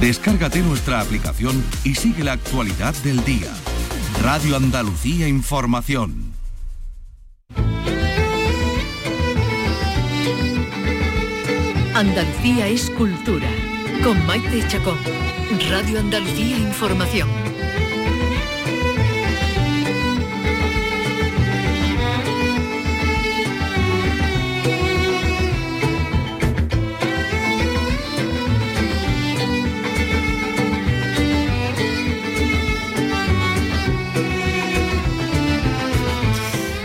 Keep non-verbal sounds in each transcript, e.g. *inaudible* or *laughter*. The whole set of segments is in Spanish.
Descárgate nuestra aplicación y sigue la actualidad del día. Radio Andalucía Información. Andalucía es cultura. Con Maite Chacón. Radio Andalucía Información.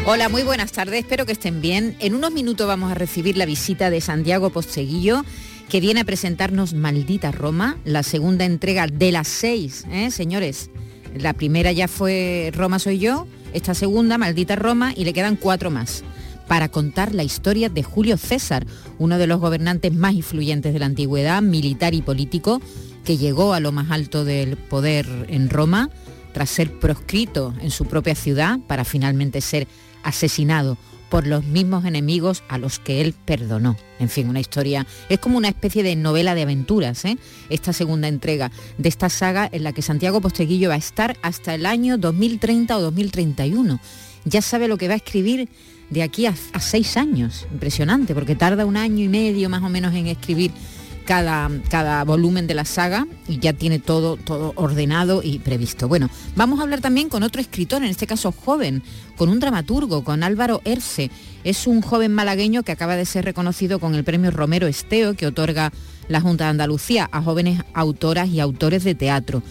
Hola, muy buenas tardes, espero que estén bien. En unos minutos vamos a recibir la visita de Santiago Posteguillo, que viene a presentarnos Maldita Roma, la segunda entrega de las seis, ¿eh, señores. La primera ya fue Roma soy yo, esta segunda, Maldita Roma, y le quedan cuatro más para contar la historia de Julio César, uno de los gobernantes más influyentes de la antigüedad, militar y político, que llegó a lo más alto del poder en Roma tras ser proscrito en su propia ciudad para finalmente ser asesinado por los mismos enemigos a los que él perdonó. En fin, una historia, es como una especie de novela de aventuras, ¿eh? esta segunda entrega de esta saga en la que Santiago Posteguillo va a estar hasta el año 2030 o 2031. Ya sabe lo que va a escribir de aquí a, a seis años. Impresionante, porque tarda un año y medio más o menos en escribir cada, cada volumen de la saga y ya tiene todo, todo ordenado y previsto. Bueno, vamos a hablar también con otro escritor, en este caso joven, con un dramaturgo, con Álvaro Erce. Es un joven malagueño que acaba de ser reconocido con el premio Romero Esteo que otorga la Junta de Andalucía a jóvenes autoras y autores de teatro.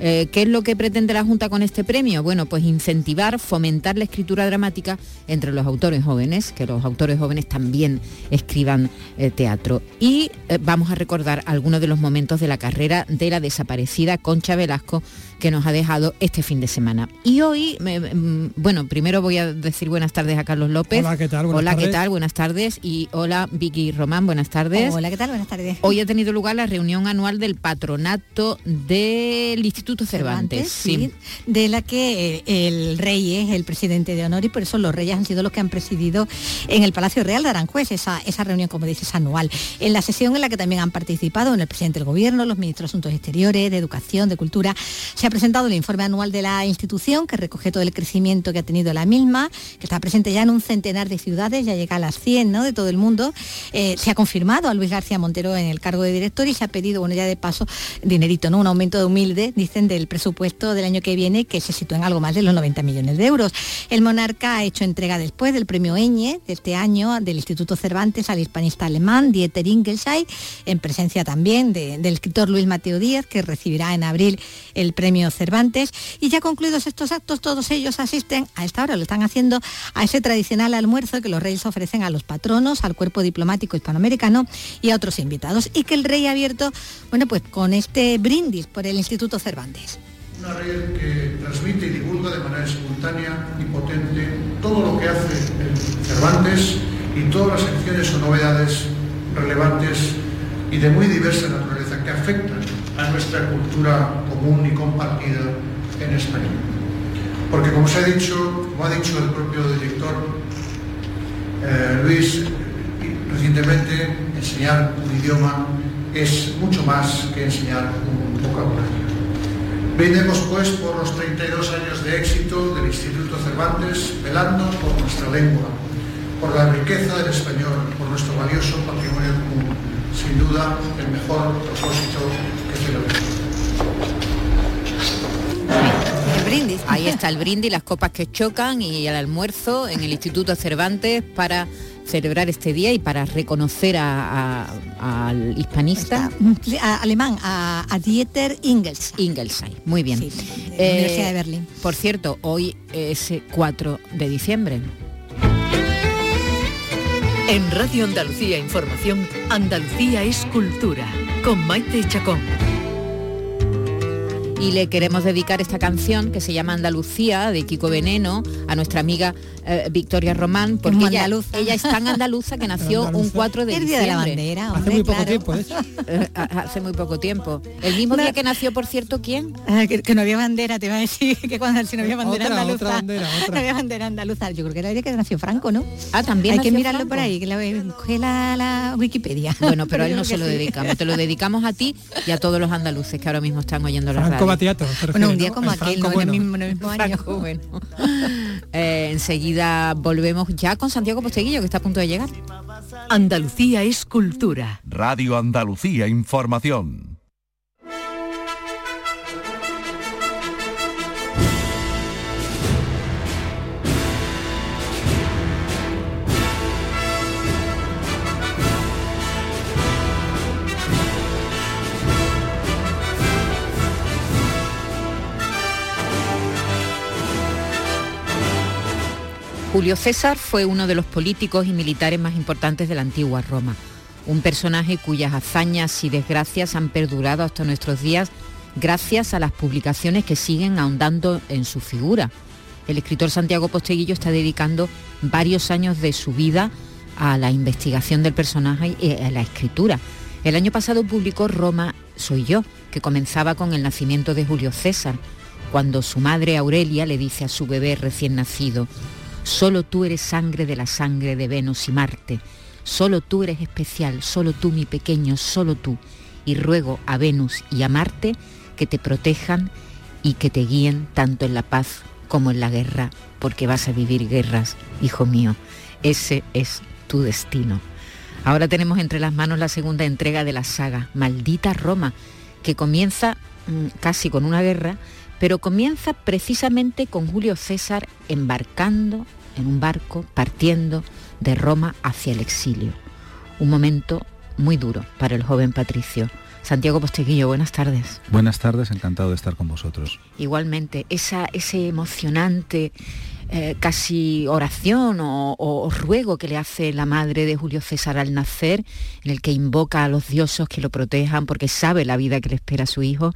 Eh, ¿Qué es lo que pretende la Junta con este premio? Bueno, pues incentivar, fomentar la escritura dramática entre los autores jóvenes, que los autores jóvenes también escriban eh, teatro. Y eh, vamos a recordar algunos de los momentos de la carrera de la desaparecida Concha Velasco que nos ha dejado este fin de semana. Y hoy, mm, bueno, primero voy a decir buenas tardes a Carlos López. Hola, ¿qué tal? Buenas hola, tardes. ¿qué tal? Buenas tardes. Y hola, Vicky Román, buenas tardes. Hola, ¿qué tal? Buenas tardes. Hoy ha tenido lugar la reunión anual del patronato del Instituto Cervantes. sí, de la que eh, el rey es el presidente de honor y por eso los reyes han sido los que han presidido en el Palacio Real de Aranjuez esa, esa reunión, como dices, anual. En la sesión en la que también han participado en el presidente del gobierno, los ministros de Asuntos Exteriores, de Educación, de Cultura, se ha presentado el informe anual de la institución que recoge todo el crecimiento que ha tenido la misma, que está presente ya en un centenar de ciudades, ya llega a las 100 ¿no? de todo el mundo. Eh, se ha confirmado a Luis García Montero en el cargo de director y se ha pedido, bueno, ya de paso, dinerito, ¿no? Un aumento de humilde, dicen, del presupuesto del año que viene, que se sitúa en algo más de los 90 millones de euros. El monarca ha hecho entrega después del premio Eñe de este año del Instituto Cervantes al hispanista alemán Dieter Ingelscheid, en presencia también de- del escritor Luis Mateo Díaz, que recibirá en abril el premio Cervantes. Y ya concluidos estos actos, todos ellos asisten a esta hora, lo están haciendo a ese tradicional almuerzo que los reyes ofrecen a los patronos, al cuerpo diplomático hispanoamericano y a otros invitados. Y que el rey ha abierto, bueno, pues con este brindis por el Instituto Cervantes. Una red que transmite y divulga de manera simultánea y potente todo lo que hace Cervantes y todas las secciones o novedades relevantes y de muy diversa naturaleza que afectan a nuestra cultura común y compartida en España. Porque como se ha dicho, como ha dicho el propio director eh, Luis, recientemente enseñar un idioma es mucho más que enseñar un vocabulario. Brindemos pues por los 32 años de éxito del Instituto Cervantes, velando por nuestra lengua, por la riqueza del español, por nuestro valioso patrimonio común. Sin duda, el mejor propósito que celebramos. El brindis. Ahí está el brindis, las copas que chocan y el almuerzo en el Instituto Cervantes para celebrar este día y para reconocer a- a- al hispanista A- alemán, a, a Dieter Ingelscheid. Ingelscheid. Muy bien. Sí, de la Eh, Universidad de Berlín. Por cierto, hoy es 4 de diciembre. En Radio Andalucía Información, Andalucía es cultura. Con Maite Chacón. y le queremos dedicar esta canción que se llama Andalucía de Kiko Veneno a nuestra amiga eh, Victoria Román porque ella, ella, es tan andaluza que nació un 4 de diciembre. de la bandera, hace muy poco tiempo, *laughs* ¿eh? hace muy poco tiempo. El mismo día que nació, por cierto, ¿quién? Ah, que, no había bandera, te iba a decir *laughs* que cuando si no había bandera andaluza. bandera, *laughs* No había bandera andaluza. Yo creo que era el día que nació Franco, ¿no? Ah, también. Hay que mirarlo por ahí, que la, la, Wikipedia. Bueno, pero a él no se lo dedicamos, te lo dedicamos a ti y a todos los andaluces que ahora mismo están oyendo la radio. bueno, un día como aquel, no, en el mismo, año. Bueno. Eh, enseguida volvemos ya con Santiago Posteguillo, que está a punto de llegar. Andalucía es cultura. Radio Andalucía Información. Julio César fue uno de los políticos y militares más importantes de la antigua Roma, un personaje cuyas hazañas y desgracias han perdurado hasta nuestros días gracias a las publicaciones que siguen ahondando en su figura. El escritor Santiago Posteguillo está dedicando varios años de su vida a la investigación del personaje y a la escritura. El año pasado publicó Roma Soy yo, que comenzaba con el nacimiento de Julio César, cuando su madre Aurelia le dice a su bebé recién nacido, Solo tú eres sangre de la sangre de Venus y Marte. Solo tú eres especial, solo tú mi pequeño, solo tú. Y ruego a Venus y a Marte que te protejan y que te guíen tanto en la paz como en la guerra, porque vas a vivir guerras, hijo mío. Ese es tu destino. Ahora tenemos entre las manos la segunda entrega de la saga, Maldita Roma, que comienza mm, casi con una guerra, pero comienza precisamente con Julio César embarcando en un barco partiendo de Roma hacia el exilio. Un momento muy duro para el joven Patricio. Santiago Posteguillo, buenas tardes. Buenas tardes, encantado de estar con vosotros. Igualmente, esa, ese emocionante eh, casi oración o, o, ruego que le hace la madre de Julio César al nacer, en el que invoca a los dioses que lo protejan porque sabe la vida que le espera a su hijo,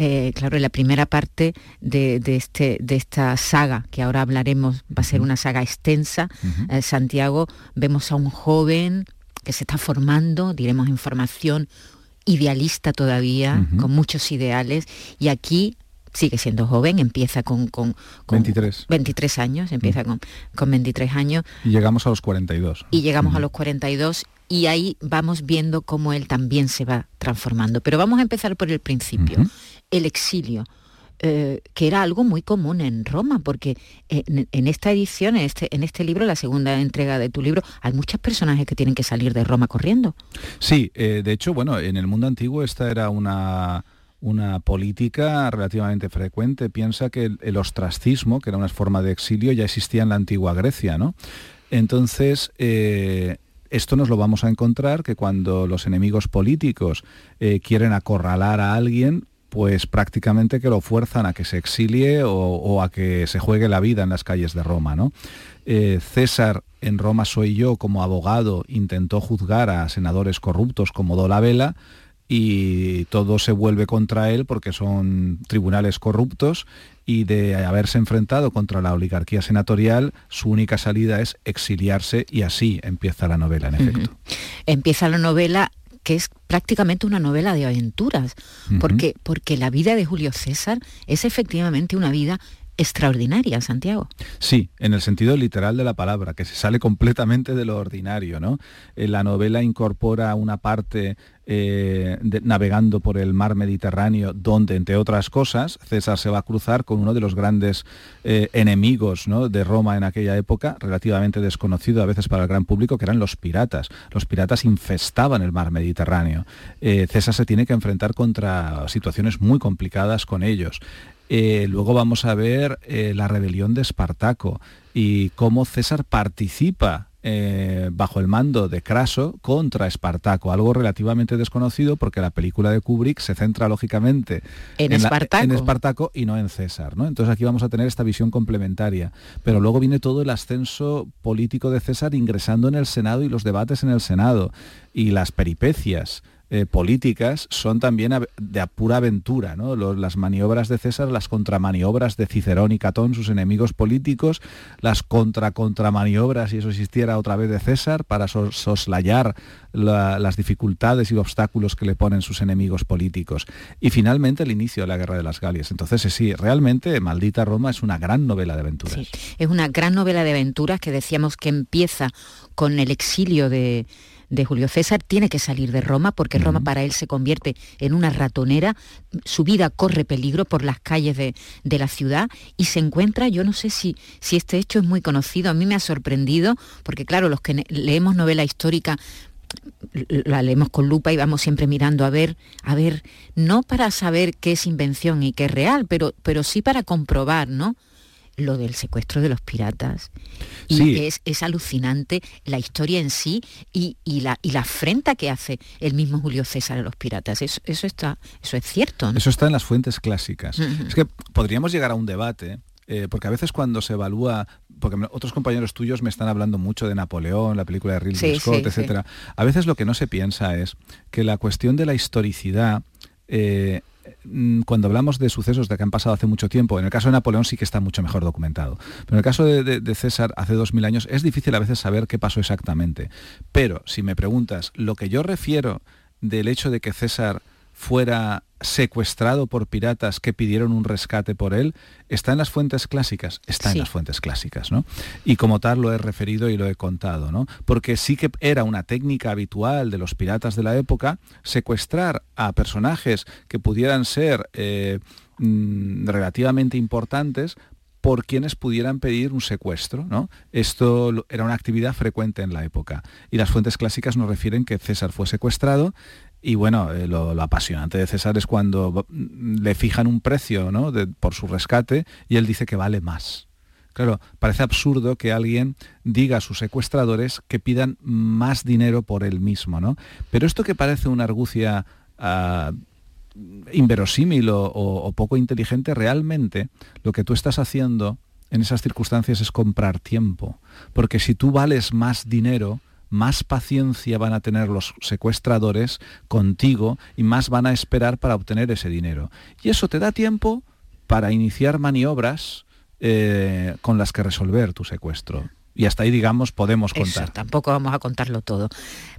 eh, claro, en la primera parte de, este, de esta saga, que ahora hablaremos, va a ser una saga extensa, eh, Santiago, vemos a un joven que se está formando, diremos información idealista todavía, con muchos ideales, y aquí sigue siendo joven, empieza con, con, 23. 23 años, empieza con, con 23 años. Y llegamos a los 42. Y llegamos a los 42 y ahí vamos viendo cómo él también se va transformando. Pero vamos a empezar por el principio el exilio. Eh, que era algo muy común en Roma, porque en, esta edición, en este, en este libro, la segunda entrega de tu libro, hay muchos personajes que tienen que salir de Roma corriendo. Sí, eh, de hecho, bueno, en el mundo antiguo esta era una, una política relativamente frecuente. Piensa que el, ostracismo, que era una forma de exilio, ya existía en la antigua Grecia, ¿no? Entonces, eh, esto nos lo vamos a encontrar que cuando los enemigos políticos quieren acorralar a alguien, pues prácticamente que lo fuerzan a que se exilie o, a que se juegue la vida en las calles de Roma. ¿no? Eh, César en Roma soy yo como abogado intentó juzgar a senadores corruptos como Dolabella y todo se vuelve contra él porque son tribunales corruptos y de haberse enfrentado contra la oligarquía senatorial, su única salida es exiliarse y así empieza la novela, en efecto. Empieza la novela que es prácticamente una novela de aventuras, porque, porque la vida de Julio César es efectivamente una vida extraordinaria, Santiago. Sí, en el sentido literal de la palabra, que se sale completamente de lo ordinario. ¿no? Eh, la novela incorpora una parte eh, navegando por el mar Mediterráneo, donde, entre otras cosas, César se va a cruzar con uno de los grandes eh, enemigos de Roma en aquella época, relativamente desconocido a veces para el gran público, que eran los piratas. Los piratas infestaban el mar Mediterráneo. César se tiene que enfrentar contra situaciones muy complicadas con ellos. Eh, luego vamos a ver eh, la rebelión de Espartaco y cómo César participa eh, bajo el mando de Craso contra Espartaco, algo relativamente desconocido porque la película de Kubrick se centra lógicamente en, Espartaco. y no en César. ¿no? Entonces aquí vamos a tener esta visión complementaria. Pero luego viene todo el ascenso político de César ingresando en el Senado y los debates en el Senado y las peripecias eh, políticas son también de pura aventura, ¿no? las maniobras de César, las contramaniobras de Cicerón y Catón, sus enemigos políticos, las contra-contramaniobras, si eso existiera otra vez de César, para soslayar las dificultades y obstáculos que le ponen sus enemigos políticos. Y finalmente el inicio de la Guerra de las Galias. Entonces, sí, realmente Maldita Roma es una gran novela de aventuras. es una gran novela de aventuras que decíamos que empieza con el exilio de de Julio César tiene que salir de Roma porque Roma para él se convierte en una ratonera, su vida corre peligro por las calles de, la ciudad y se encuentra, yo no sé si, si este hecho es muy conocido, a mí me ha sorprendido porque claro, los que leemos novela histórica la leemos con lupa y vamos siempre mirando a ver, a ver, no para saber qué es invención y qué es real, pero, pero sí para comprobar, ¿no? Lo del secuestro de los piratas. Y es, es, alucinante la historia en sí y, la, y la afrenta que hace el mismo Julio César a los piratas. Eso, eso, está, eso es cierto. Eso está en las fuentes clásicas. Es que podríamos llegar a un debate, eh, porque a veces cuando se evalúa, porque otros compañeros tuyos me están hablando mucho de Napoleón, la película de Ridley Scott, etcétera. A veces lo que no se piensa es que la cuestión de la historicidad eh, cuando hablamos de sucesos de que han pasado hace mucho tiempo, en el caso de Napoleón sí que está mucho mejor documentado. Pero en el caso de, César, hace dos mil años, es difícil a veces saber qué pasó exactamente. Pero si me preguntas, lo que yo refiero del hecho de que César fuera secuestrado por piratas que pidieron un rescate por él, está en las fuentes clásicas, está en las fuentes clásicas, ¿no? Y como tal lo he referido y lo he contado, ¿no? Porque sí que era una técnica habitual de los piratas de la época secuestrar a personajes que pudieran ser eh, mm, relativamente importantes por quienes pudieran pedir un secuestro. ¿no? Esto era una actividad frecuente en la época. Y las fuentes clásicas nos refieren que César fue secuestrado y bueno, eh, lo, apasionante de César es cuando le fijan un precio ¿no? por su rescate y él dice que vale más. Claro, parece absurdo que alguien diga a sus secuestradores que pidan más dinero por él mismo, ¿no? Pero esto que parece una argucia ah, inverosímil o poco inteligente, realmente lo que tú estás haciendo en esas circunstancias es comprar tiempo. Porque si tú vales más dinero, más paciencia van a tener los secuestradores contigo y más van a esperar para obtener ese dinero. Y eso te da tiempo para iniciar maniobras eh, con las que resolver tu secuestro. Y hasta ahí, digamos, podemos contar. tampoco vamos a contarlo todo.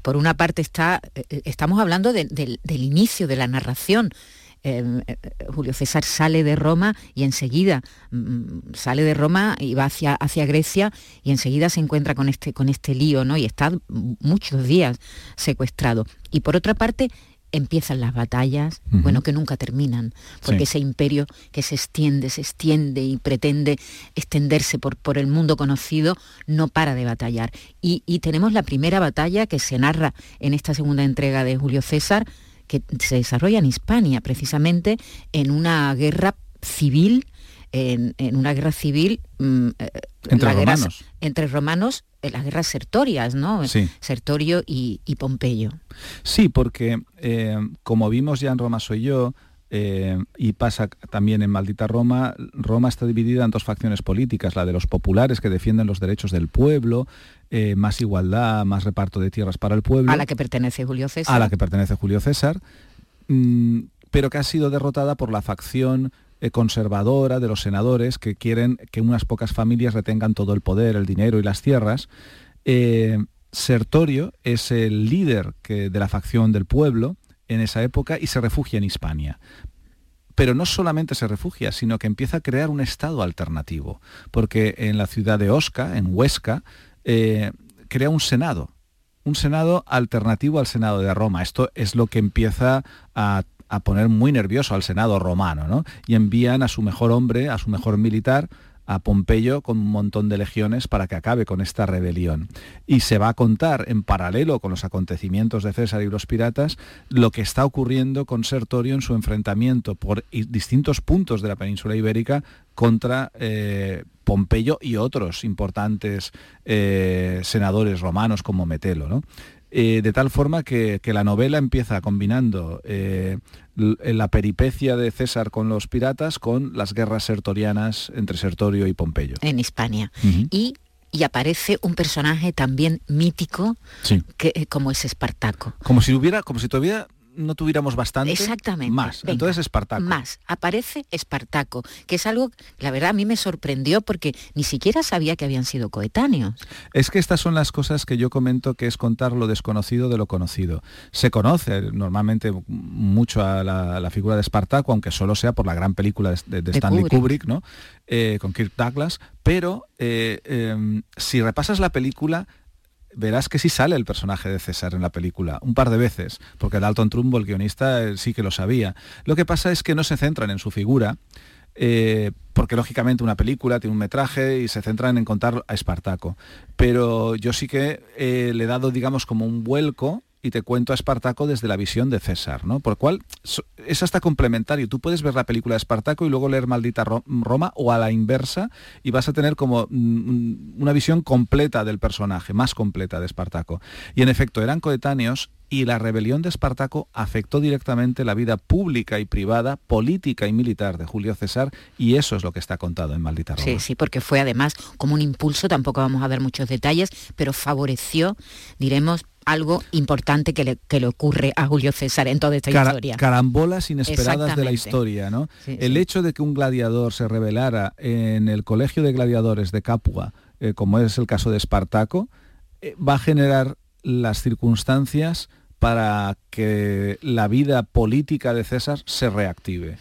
Por una parte está, eh, estamos hablando del inicio de la narración eh, Julio César sale de Roma y enseguida mm, sale de Roma y va hacia, hacia Grecia y enseguida se encuentra con este, con este lío, ¿no? Y está muchos días secuestrado. Y por otra parte, empiezan las batallas, bueno, que nunca terminan, porque ese imperio que se extiende, se extiende y pretende extenderse por, por el mundo conocido, no para de batallar. Y, y, tenemos la primera batalla que se narra en esta segunda entrega de Julio César, que se desarrolla en Hispania, precisamente en una guerra civil, en, una guerra civil mm, eh, entre romanos. entre romanos, en las guerras sertorias, ¿no? Sertorio y, Pompeyo. Sí, porque eh, como vimos ya en Roma soy yo, eh, y pasa también en Maldita Roma, Roma está dividida en dos facciones políticas, la de los populares que defienden los derechos del pueblo, eh, más igualdad, más reparto de tierras para el pueblo. A la que pertenece Julio César. A la que pertenece Julio César, mm, pero que ha sido derrotada por la facción eh, conservadora de los senadores que quieren que unas pocas familias retengan todo el poder, el dinero y las tierras. Sertorio es el líder que, de la facción del pueblo, en esa época y se refugia en Hispania. Pero no solamente se refugia, sino que empieza a crear un estado alternativo, porque en la ciudad de Osca, en Huesca, eh, crea un senado, un senado alternativo al senado de Roma. Esto es lo que empieza a, a poner muy nervioso al senado romano, ¿no? Y envían a su mejor hombre, a su mejor militar, a Pompeyo con un montón de legiones para que acabe con esta rebelión. Y se va a contar en paralelo con los acontecimientos de César y los piratas lo que está ocurriendo con Sertorio en su enfrentamiento por distintos puntos de la península ibérica contra eh, Pompeyo y otros importantes eh, senadores romanos como Metelo. ¿no? Eh, de tal forma que, la novela empieza combinando la peripecia de César con los piratas con las guerras sertorianas entre Sertorio y Pompeyo. En Hispania. y, aparece un personaje también mítico que, eh, como es Espartaco. Como si hubiera, como si todavía no tuviéramos bastante, Exactamente. más. Entonces Espartaco. Más. Aparece Espartaco, que es algo, la verdad, a mí me sorprendió porque ni siquiera sabía que habían sido coetáneos. Es que estas son las cosas que yo comento que es contar lo desconocido de lo conocido. Se conoce normalmente mucho a la, figura de Espartaco, aunque solo sea por la gran película de, Stanley Kubrick, ¿no? Eh, con Kirk Douglas, pero eh, em, si repasas la película, verás que sí sale el personaje de César en la película, un par de veces, porque Dalton Trumbo, el guionista, eh, sí que lo sabía. Lo que pasa es que no se centran en su figura, eh, porque lógicamente una película tiene un metraje y se centran en contar a Espartaco. Pero yo sí que eh, le he dado, digamos, como un vuelco y te cuento a Espartaco desde la visión de César, ¿no? Por cual es hasta complementario. Tú puedes ver la película de Espartaco y luego leer Maldita Roma o a la inversa y vas a tener como mm, una visión completa del personaje, más completa de Espartaco. Y en efecto, eran coetáneos y la rebelión de Espartaco afectó directamente la vida pública y privada, política y militar de Julio César y eso es lo que está contado en Maldita Roma. Sí, sí, porque fue además como un impulso, tampoco vamos a ver muchos detalles, pero favoreció, diremos, algo importante que le, ocurre a Julio César en toda esta historia. Carambolas inesperadas de la historia, ¿no? el hecho de que un gladiador se rebelara en el colegio de gladiadores de Capua, eh, como es el caso de Espartaco, eh, va a generar las circunstancias para que la vida política de César se reactive.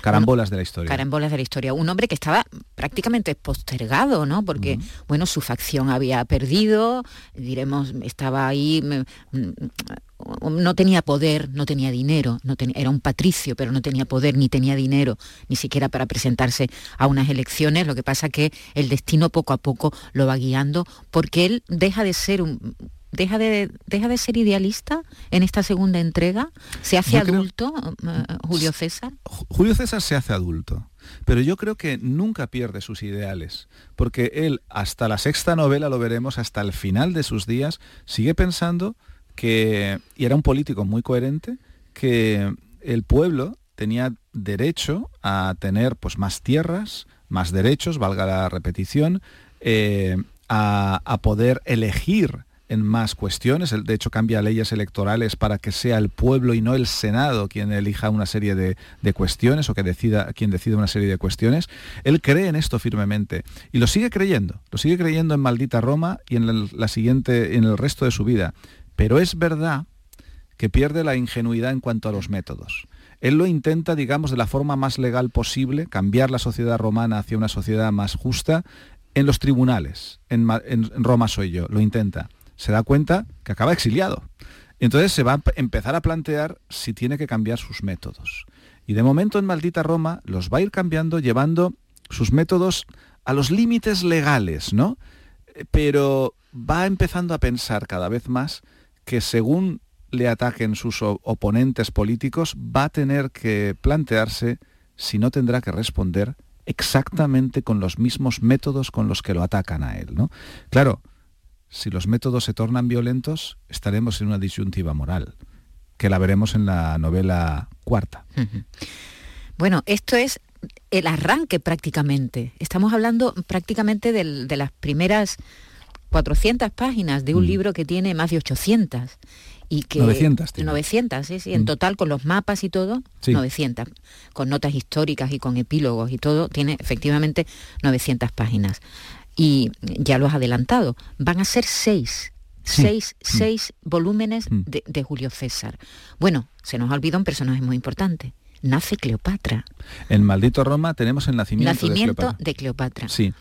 Carambolas de la historia. Carambolas de la historia. Un hombre que estaba prácticamente postergado, ¿no? Porque, bueno, su facción había perdido, diremos, estaba ahí, mm, mm, no tenía poder, no tenía dinero, no era un patricio, pero no tenía poder, ni tenía dinero, ni siquiera para presentarse a unas elecciones. Lo que pasa que el destino poco a poco lo va guiando, porque él deja de ser un, deja de, deja de ser idealista en esta segunda entrega? ¿Se hace adulto eh, Julio César? Julio César se hace adulto, pero yo creo que nunca pierde sus ideales, porque él hasta la sexta novela, lo veremos, hasta el final de sus días, sigue pensando que, y era un político muy coherente, que el pueblo tenía derecho a tener pues, más tierras, más derechos, valga la repetición, eh, a, a poder elegir en más cuestiones. De hecho, cambia leyes electorales para que sea el pueblo y no el Senado quien elija una serie de, cuestiones o que decida, quien decida una serie de cuestiones. Él cree en esto firmemente y lo sigue creyendo. Lo sigue creyendo en maldita Roma y en la siguiente, en el resto de su vida. Pero es verdad que pierde la ingenuidad en cuanto a los métodos. Él lo intenta, digamos, de la forma más legal posible, cambiar la sociedad romana hacia una sociedad más justa en los tribunales. En, en Roma soy yo, lo intenta se da cuenta que acaba exiliado. Entonces se va a empezar a plantear si tiene que cambiar sus métodos. Y de momento en Maldita Roma los va a ir cambiando, llevando sus métodos a los límites legales, ¿no? Pero va empezando a pensar cada vez más que según le ataquen sus oponentes políticos, va a tener que plantearse si no tendrá que responder exactamente con los mismos métodos con los que lo atacan a él, ¿no? Claro, si los métodos se tornan violentos, estaremos en una disyuntiva moral, que la veremos en la novela cuarta. Bueno, esto es el arranque prácticamente. Estamos hablando prácticamente de las primeras 400 páginas de un mm. libro que tiene más de 800 y que 900, 900 sí, sí, en mm. total con los mapas y todo 900 con notas históricas y con epílogos y todo tiene efectivamente 900 páginas y ya lo has adelantado, van a ser seis, seis, mm. seis volúmenes mm. de, Julio César. Bueno, se nos ha olvidado un personaje muy importante. Nace Cleopatra. En Maldito Roma tenemos el nacimiento, nacimiento de, Cleopatra. Sí.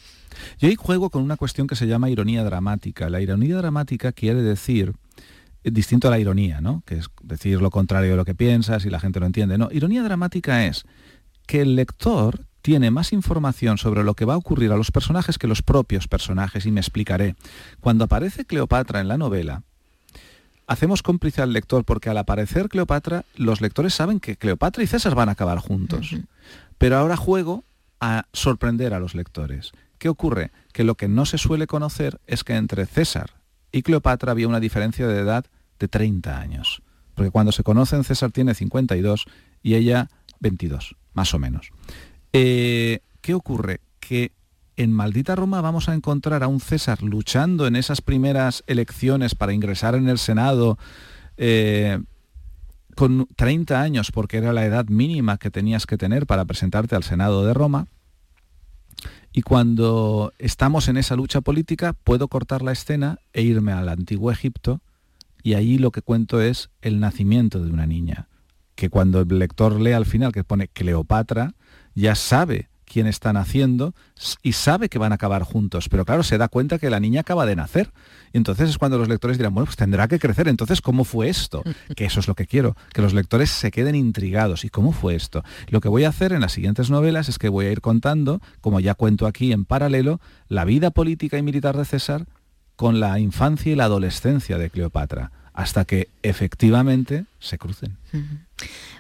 Yo ahí juego con una cuestión que se llama ironía dramática. La ironía dramática quiere decir eh, distinto a la ironía, ¿no? Que es decir lo contrario de lo que piensas y la gente lo entiende. No, ironía dramática es que el lector tiene más información sobre lo que va a ocurrir a los personajes que los propios personajes, y me explicaré. Cuando aparece Cleopatra en la novela, hacemos cómplice al lector porque al aparecer Cleopatra, los lectores saben que Cleopatra y César van a acabar juntos. Pero ahora juego a sorprender a los lectores. ¿Qué ocurre? Que lo que no se suele conocer es que entre César y Cleopatra había una diferencia de edad de 30 años. Porque cuando se conocen César tiene 52 y ella 22, más o menos. Eh, ¿Qué ocurre? Que en Maldita Roma vamos a encontrar a un César luchando en esas primeras elecciones para ingresar en el Senado, eh, con 30 años, porque era la edad mínima que tenías que tener para presentarte al Senado de Roma, y cuando estamos en esa lucha política, puedo cortar la escena e irme al antiguo Egipto, y ahí lo que cuento es el nacimiento de una niña, que cuando el lector lee al final que pone Cleopatra, ya sabe quién están haciendo y sabe que van a acabar juntos, pero claro, se da cuenta que la niña acaba de nacer. Y entonces es cuando los lectores dirán, bueno, pues tendrá que crecer. Entonces, ¿cómo fue esto? *laughs* Que eso es lo que quiero, que los lectores se queden intrigados. ¿Y cómo fue esto? Lo que voy a hacer en las siguientes novelas es que voy a ir contando, como ya cuento aquí en paralelo, la vida política y militar de César con la infancia y la adolescencia de Cleopatra, hasta que efectivamente se crucen.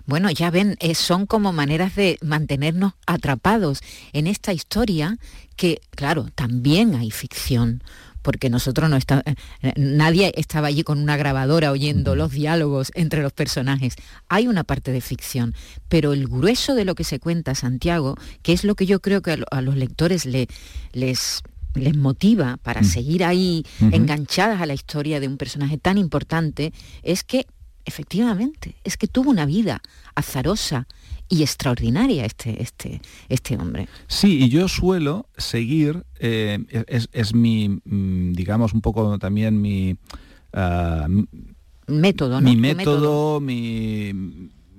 Bueno, ya ven, eh, son como maneras de mantenernos atrapados en esta historia que, claro, también hay ficción porque nosotros no está, eh, nadie estaba allí con una grabadora oyendo los diálogos entre los personajes. Hay una parte de ficción, pero el grueso de lo que se cuenta Santiago, que es lo que yo creo que a, los lectores les les motiva para mm. seguir ahí enganchadas a la historia de un personaje tan importante, es que efectivamente, es que tuvo una vida azarosa y extraordinaria este, este, este hombre. Sí, y yo suelo seguir, eh, es, mi, mm, digamos, un poco también mi... Ah, método, ¿no? Mi método, mi,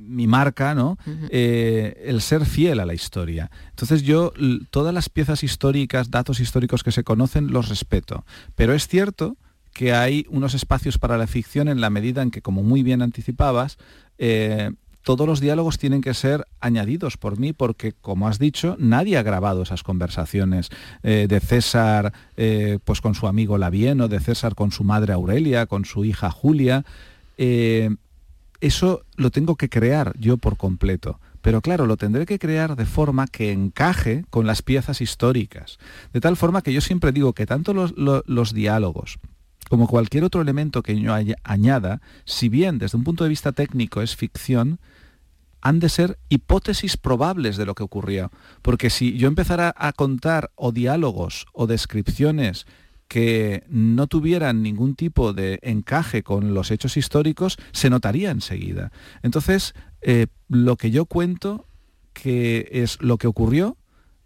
mi marca, ¿no? Eh, el ser fiel a la historia. Entonces yo todas las piezas históricas, datos históricos que se conocen, los respeto. Pero es cierto que hay unos espacios para la ficción en la medida en que, como muy bien anticipabas, eh, todos los diálogos tienen que ser añadidos por mí porque, como has dicho, nadie ha grabado esas conversaciones eh, de César eh, pues con su amigo Lavieno, de César con su madre Aurelia, con su hija Julia. Eso lo tengo que crear yo por completo. Pero claro, lo tendré que crear de forma que encaje con las piezas históricas. De tal forma que yo siempre digo que tanto los diálogos, como cualquier otro elemento que yo añada, si bien desde un punto de vista técnico es ficción, han de ser hipótesis probables de lo que ocurrió. Porque si yo empezara a contar o diálogos o descripciones que no tuvieran ningún tipo de encaje con los hechos históricos, se notaría enseguida. Entonces, eh, lo que yo cuento, que es lo que ocurrió,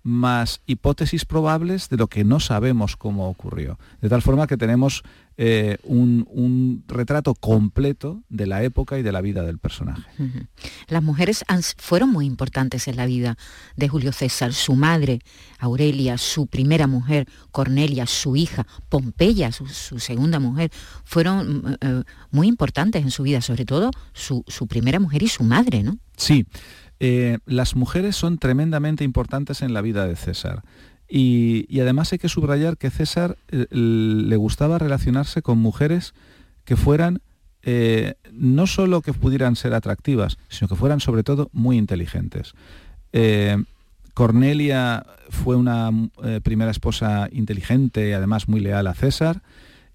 más hipótesis probables de lo que no sabemos cómo ocurrió. De tal forma que tenemos eh, un, retrato completo de la época y de la vida del personaje. Las mujeres fueron muy importantes en la vida de Julio César. Su madre, Aurelia, su primera mujer, Cornelia, su hija, Pompeya, su, segunda mujer, fueron eh, muy importantes en su vida, sobre todo su, su primera mujer y su madre, ¿no? Sí. Eh, las mujeres son tremendamente importantes en la vida de César. Y, además hay que subrayar que César eh, le gustaba relacionarse con mujeres que fueran eh, no solo que pudieran ser atractivas, sino que fueran sobre todo muy inteligentes. Cornelia fue una primera esposa inteligente y además muy leal a César.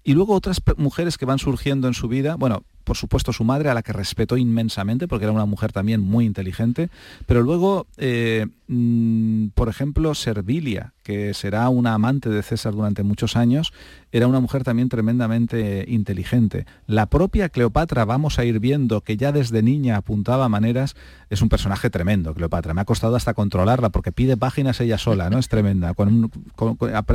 Y luego otras mujeres que van surgiendo en su vida, bueno, por supuesto su madre, a la que respetó inmensamente, porque era una mujer también muy inteligente, pero luego, eh, mm, por ejemplo, Servilia, que será una amante de César durante muchos años, era una mujer también tremendamente inteligente. La propia Cleopatra, vamos a ir viendo que ya desde niña apuntaba maneras, es un personaje tremendo, Cleopatra. Me ha costado hasta controlarla porque pide páginas ella sola, ¿no? Es tremenda.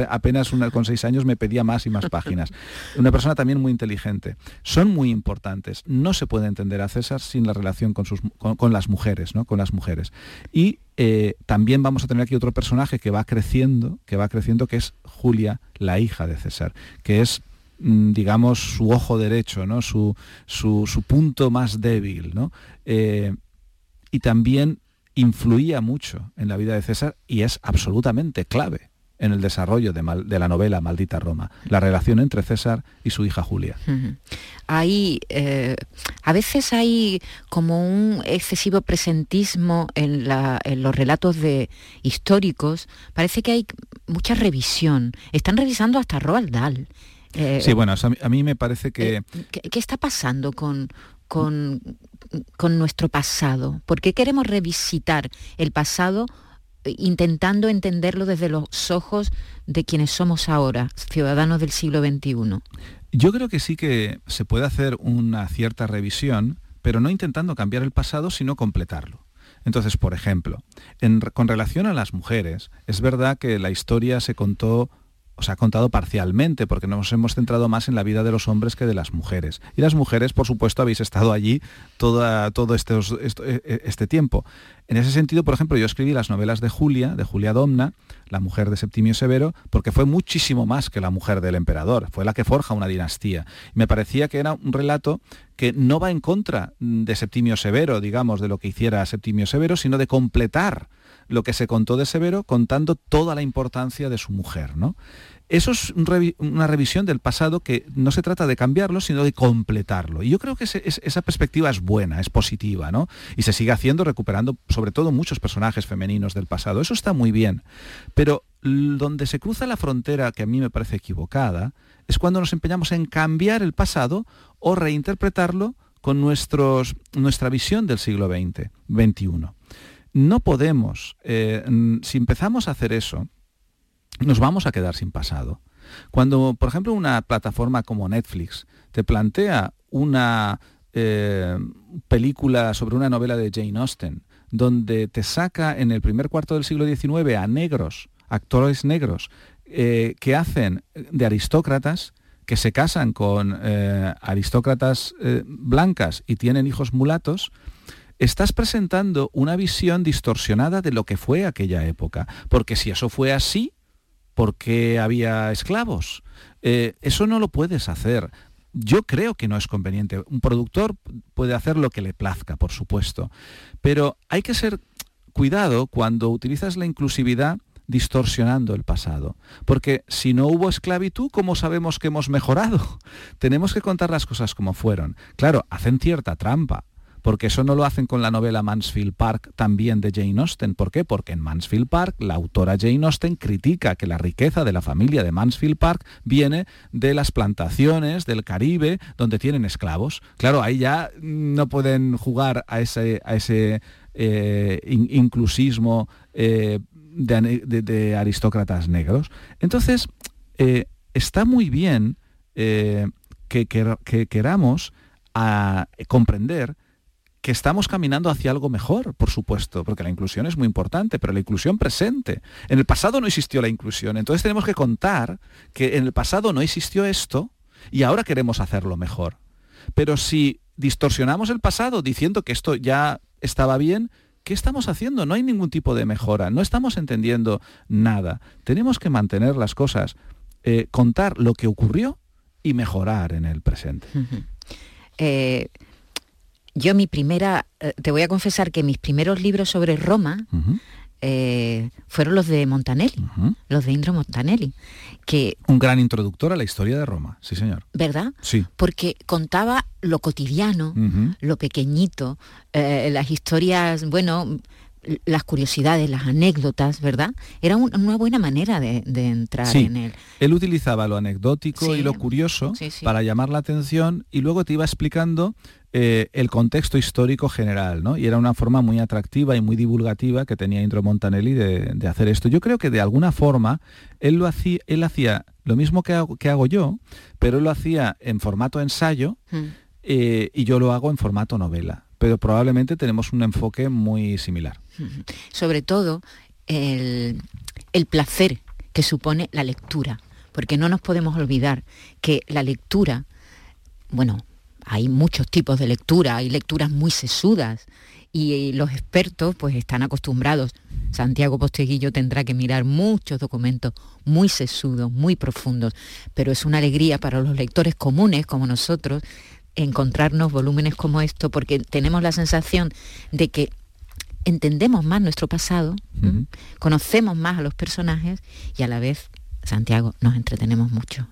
Apenas con seis años me pedía más y más páginas. Una persona también muy inteligente. Son muy importantes. No se puede entender a César sin la relación con, sus, con, las mujeres, ¿no? Con las mujeres. Y eh, también vamos a tener aquí otro personaje que va creciendo, que va creciendo, que es Julia, la hija de César, que es mm, digamos, su ojo derecho, ¿no? su, su, punto más débil. ¿no? Eh, y también influía mucho en la vida de César y es absolutamente clave en el desarrollo de, la novela Maldita Roma, la relación entre César y su hija Julia. Hay, eh, a veces hay como un excesivo presentismo en, los relatos de históricos, parece que hay mucha revisión, están revisando hasta Roald Dahl. Eh, sí, bueno, a mí, me parece que... Eh, ¿qué, está pasando con, con, con nuestro pasado? ¿Por qué queremos revisitar el pasado intentando entenderlo desde los ojos de quienes somos ahora, ciudadanos del siglo XXI. Yo creo que sí que se puede hacer una cierta revisión, pero no intentando cambiar el pasado, sino completarlo. Entonces, por ejemplo, con relación a las mujeres, es verdad que la historia se contó os ha contado parcialmente, porque nos hemos centrado más en la vida de los hombres que de las mujeres. Y las mujeres, por supuesto, habéis estado allí todo este, este tiempo. En ese sentido, por ejemplo, yo escribí las novelas de Julia, de Julia Domna, la mujer de Septimio Severo, porque fue muchísimo más que la mujer del emperador, fue la que forja una dinastía. me parecía que era un relato que no va en contra de Septimio Severo, digamos, de lo que hiciera Septimio Severo, sino de completar lo que se contó de Severo contando toda la importancia de su mujer. ¿no? Eso es una revisión del pasado que no se trata de cambiarlo, sino de completarlo. Y yo creo que esa perspectiva es buena, es positiva, ¿no? Y se sigue haciendo recuperando sobre todo muchos personajes femeninos del pasado. Eso está muy bien. Pero donde se cruza la frontera que a mí me parece equivocada es cuando nos empeñamos en cambiar el pasado o reinterpretarlo con nuestra visión del siglo XX, XXI. No podemos, eh, si empezamos a hacer eso, nos vamos a quedar sin pasado. Cuando, por ejemplo, una plataforma como Netflix te plantea una eh, película sobre una novela de Jane Austen, donde te saca en el primer cuarto del siglo XIX a negros, actores negros, eh, que hacen de aristócratas, que se casan con aristócratas blancas y tienen hijos mulatos, estás presentando una visión distorsionada de lo que fue aquella época. Porque si eso fue así, porque había esclavos. Eh, eso no lo puedes hacer. Yo creo que no es conveniente. Un productor puede hacer lo que le plazca, por supuesto, pero hay que ser cuidado cuando utilizas la inclusividad distorsionando el pasado. Porque si no hubo esclavitud, ¿cómo sabemos que hemos mejorado? *laughs* Tenemos que contar las cosas como fueron. Claro, hacen cierta trampa porque eso no lo hacen con la novela Mansfield Park también de Jane Austen. ¿Por qué? Porque en Mansfield Park la autora Jane Austen critica que la riqueza de la familia de Mansfield Park viene de las plantaciones del Caribe donde tienen esclavos. Claro, ahí ya no pueden jugar a ese, eh, inclusismo eh, de, aristócratas negros. Entonces, eh, está muy bien que, que, queramos a comprender que estamos caminando hacia algo mejor, por supuesto, porque la inclusión es muy importante, pero la inclusión presente. En el pasado no existió la inclusión, entonces tenemos que contar que en el pasado no existió esto y ahora queremos hacerlo mejor. Pero si distorsionamos el pasado diciendo que esto ya estaba bien, ¿qué estamos haciendo? No hay ningún tipo de mejora, no estamos entendiendo nada. Tenemos que mantener las cosas, eh, contar lo que ocurrió y mejorar en el presente. Yo mi primera, eh, te voy a confesar que mis primeros libros sobre Roma eh, fueron los de Montanelli, los de Indro Montanelli. Que, Un gran introductor a la historia de Roma, sí señor. ¿Verdad? Sí. Porque contaba lo cotidiano, lo pequeñito, eh, las historias, bueno, las curiosidades, las anécdotas, ¿verdad? Era una buena manera de, entrar en él. Él utilizaba lo anecdótico y lo curioso para llamar la atención y luego te iba explicando eh, el contexto histórico general, ¿no? Y era una forma muy atractiva y muy divulgativa que tenía Indro Montanelli de, hacer esto. Yo creo que de alguna forma él lo hacía, él hacía lo mismo que hago, que hago yo, pero él lo hacía en formato ensayo hmm. eh, y yo lo hago en formato novela. Pero probablemente tenemos un enfoque muy similar. Sobre todo el, el placer que supone la lectura, porque no nos podemos olvidar que la lectura, bueno, hay muchos tipos de lectura, hay lecturas muy sesudas y los expertos pues están acostumbrados. Santiago Posteguillo tendrá que mirar muchos documentos muy sesudos, muy profundos, pero es una alegría para los lectores comunes como nosotros encontrarnos volúmenes como esto porque tenemos la sensación de que entendemos más nuestro pasado, conocemos más a los personajes y a la vez, Santiago, nos entretenemos mucho.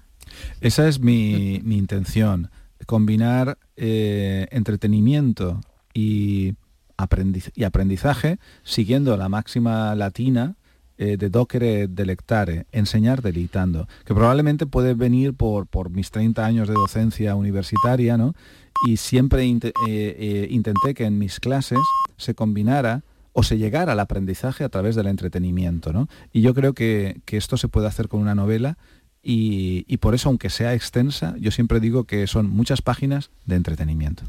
Esa es mi, mi intención combinar eh, entretenimiento y, aprendizaje siguiendo la máxima latina eh, de docere delectare, enseñar deleitando, que probablemente puede venir por, por mis 30 años de docencia universitaria, ¿no? Y siempre eh, intenté que en mis clases se combinara o se llegara al aprendizaje a través del entretenimiento, ¿no? Y yo creo que, que esto se puede hacer con una novela y, por eso, aunque sea extensa, yo siempre digo que son muchas páginas de entretenimiento.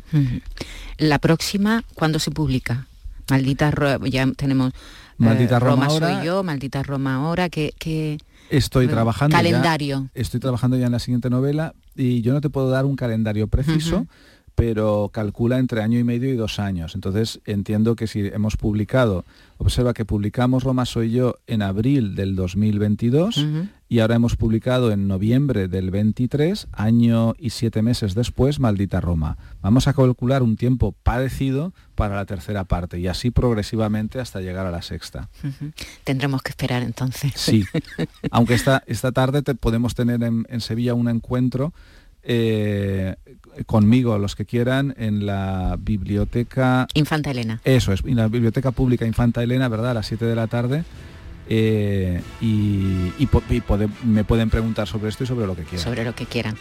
La próxima, ¿cuándo se publica? Maldita ya tenemos... Maldita eh, Roma, ahora, soy yo, Maldita Roma ahora, que... Estoy trabajando calendario. estoy trabajando ya en la siguiente novela y yo no te puedo dar un calendario preciso, pero calcula entre año y medio y dos años. Entonces entiendo que si hemos publicado, observa que publicamos Roma Soy Yo en abril del 2022 y ahora hemos publicado en noviembre del 23, año y siete meses después, Maldita Roma. Vamos a calcular un tiempo parecido para la tercera parte y así progresivamente hasta llegar a la sexta. Tendremos que esperar entonces. Sí, *laughs* aunque esta, esta tarde te podemos tener en Sevilla un encuentro eh, conmigo, los que quieran, en la biblioteca... Infanta Elena. Eso es, en la biblioteca pública Infanta Elena, ¿verdad? A las 7 de la tarde. Eh, y, me pueden preguntar sobre esto y sobre lo que quieran. Sobre lo que quieran.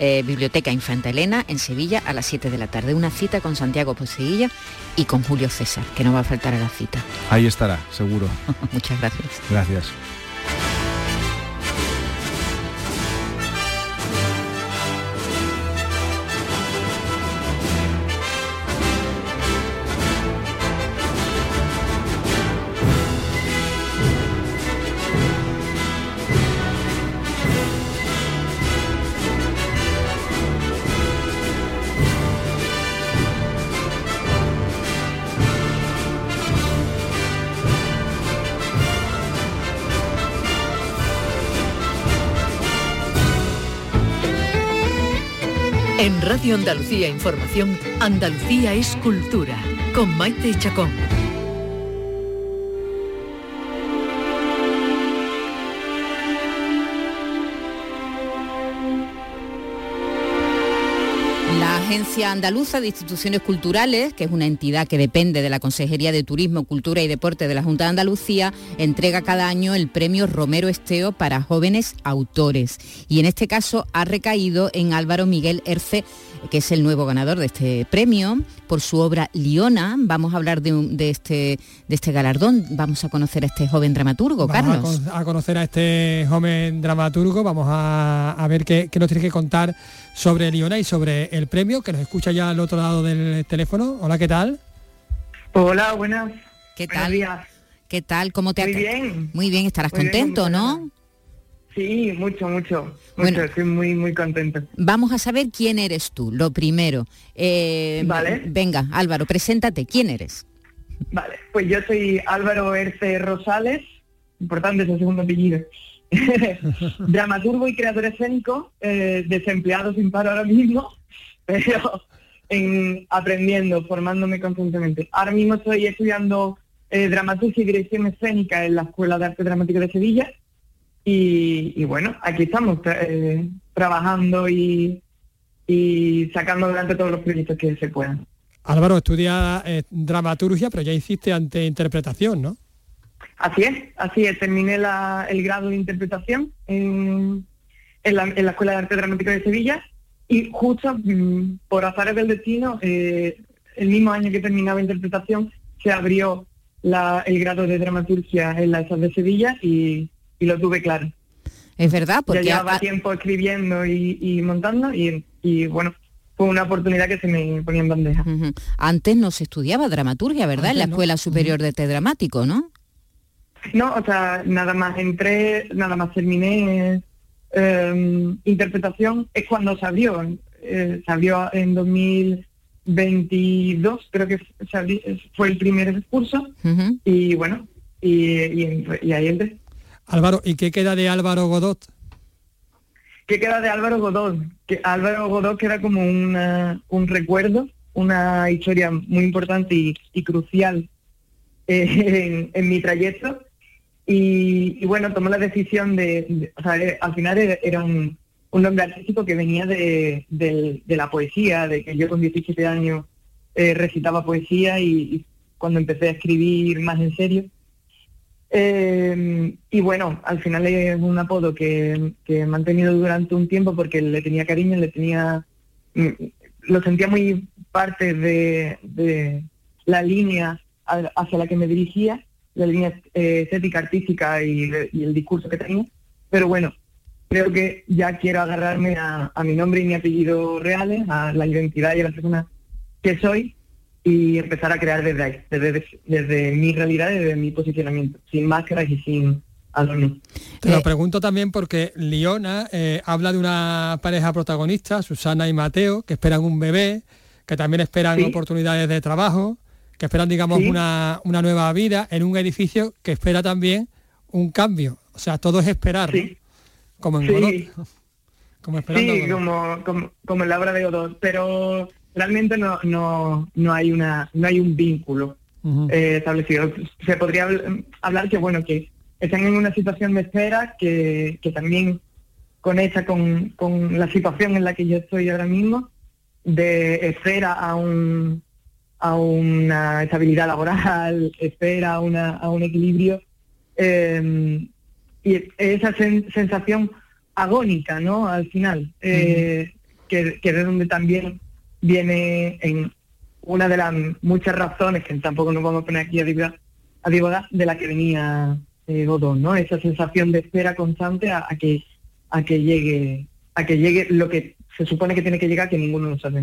Eh, biblioteca Infanta Elena en Sevilla a las 7 de la tarde. Una cita con Santiago Poseguilla y con Julio César, que no va a faltar a la cita. Ahí estará, seguro. *laughs* Muchas gracias. Gracias. Andalucía Información, Andalucía es cultura, con Maite Chacón. Agencia Andaluza de Instituciones Culturales, que es una entidad que depende de la Consejería de Turismo, Cultura y Deporte de la Junta de Andalucía, entrega cada año el premio Romero Esteo para jóvenes autores. Y en este caso ha recaído en Álvaro Miguel Erce, que es el nuevo ganador de este premio, por su obra Liona. Vamos a hablar de, este, de este galardón. Vamos a conocer a este joven dramaturgo, Carlos. A, conocer a este joven dramaturgo. Vamos a, ver qué, qué nos tiene que contar sobre Liona y sobre el premio, que nos escucha ya al otro lado del teléfono. Hola, ¿qué tal? Hola, buenas. ¿Qué tal? ¿Qué tal? ¿Cómo te Muy bien. Muy bien, estarás contento, ¿no? Sí, mucho, mucho. Bueno, estoy muy, muy contento. Vamos a saber quién eres tú, lo primero. Eh, vale. Venga, Álvaro, preséntate, ¿quién eres? Vale, pues yo soy Álvaro Erce Rosales, importante ese segundo apellido. *laughs* dramaturgo y creador escénico, eh, desempleado sin paro ahora mismo, *laughs* pero en, aprendiendo, formándome constantemente. Ahora mismo estoy estudiando eh, dramaturgia y dirección escénica en la Escuela de Arte Dramático de Sevilla y, bueno, aquí estamos eh, trabajando y, y sacando adelante todos los proyectos que se puedan. Álvaro, estudia dramaturgia, pero ya hiciste ante interpretación, ¿no? Así es, así es. Terminé el grado de interpretación en, la, Escuela de Arte Dramático de Sevilla y justo mm, por azares del destino, eh, el mismo año que terminaba interpretación, se abrió el grado de dramaturgia en la ESAD de Sevilla y, lo tuve claro. Es verdad, porque... Ya llevaba tiempo escribiendo y, montando y, bueno, fue una oportunidad que se me ponía en bandeja. Antes no se estudiaba dramaturgia, ¿verdad? en la Escuela Superior de Arte Dramático, ¿no? No, o sea, nada más entré, nada más terminé em, interpretación, es cuando se abrió, eh, se abrió en 2022, creo que fue el primer curso, y bueno, y, ahí entré. Álvaro, ¿y qué queda de Álvaro Godot? ¿Qué queda de Álvaro Godot? Que Álvaro Godot queda como un recuerdo, una historia muy importante y, crucial eh, *laughs* en, mi trayecto y, bueno, tomó la decisión de, o sea, eh, al final era un, un nombre artístico que venía de, la poesía, de que yo con 17 años eh, recitaba poesía y, cuando empecé a escribir más en serio. Eh, y bueno, al final es un apodo que, he mantenido durante un tiempo porque le tenía cariño, le tenía, mm, lo sentía muy parte de, de la línea hacia la que me dirigía la línea eh, estética, artística y, el discurso que tenía. Pero bueno, creo que ya quiero agarrarme a, mi nombre y mi apellido reales, a la identidad y a la persona que soy y empezar a crear desde ahí, desde, desde mi realidad, desde mi posicionamiento, sin máscaras y sin adorno. Te lo eh, pregunto también porque Liona eh, habla de una pareja protagonista, Susana y Mateo, que esperan un bebé, que también esperan oportunidades de trabajo, que esperan, digamos, una, una, nueva vida en un edificio que espera también un cambio. O sea, todo es esperar, Como en Godot. *laughs* Como esperando sí, como, como, como, en la obra de Godot. Pero realmente no, no, no, hay, una, no hay un vínculo eh, establecido. Se podría hablar que, bueno, que están en una situación de espera que, que también conecta con, con la situación en la que yo estoy ahora mismo, de espera a un a una estabilidad laboral, espera a, una, a un equilibrio. Eh, y esa sensación agónica, ¿no? Al final, eh, que, que, de donde también viene en una de las muchas razones, que tampoco nos vamos a poner aquí a divagar, de la que venía eh, Godón, ¿no? Esa sensación de espera constante a, que a que llegue a que llegue lo que se supone que tiene que llegar que ninguno lo sabe.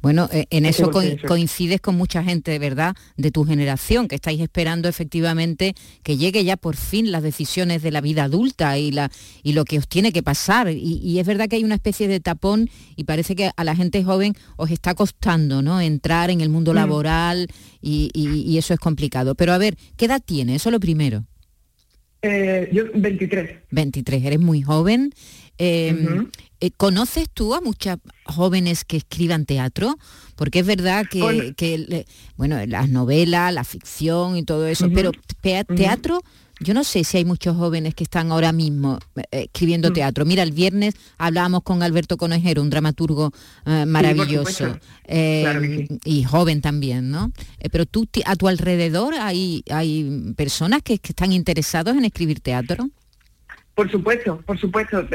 Bueno, eh, en eso coincides con mucha gente, de verdad, de tu generación, que estáis esperando efectivamente que llegue ya por fin las decisiones de la vida adulta y, la, y lo que os tiene que pasar. Y, es verdad que hay una especie de tapón y parece que a la gente joven os está costando ¿no? entrar en el mundo mm. laboral y, eso es complicado. Pero a ver, ¿qué edad tiene? Eso lo primero. Eh, yo 23. 23, eres muy joven. Eh, ¿Conoces tú a muchas jóvenes que escriban teatro? Porque es verdad que, bueno, las novelas, la ficción y todo eso, pero teatro, yo no sé si hay muchos jóvenes que están ahora mismo eh, escribiendo mm. teatro. Mira, el viernes hablábamos con Alberto Conejero, un dramaturgo eh, maravilloso em, y joven también, ¿no? pero tú, a tu alrededor hay, hay personas que, que están interesados en escribir teatro. Por supuesto, por supuesto.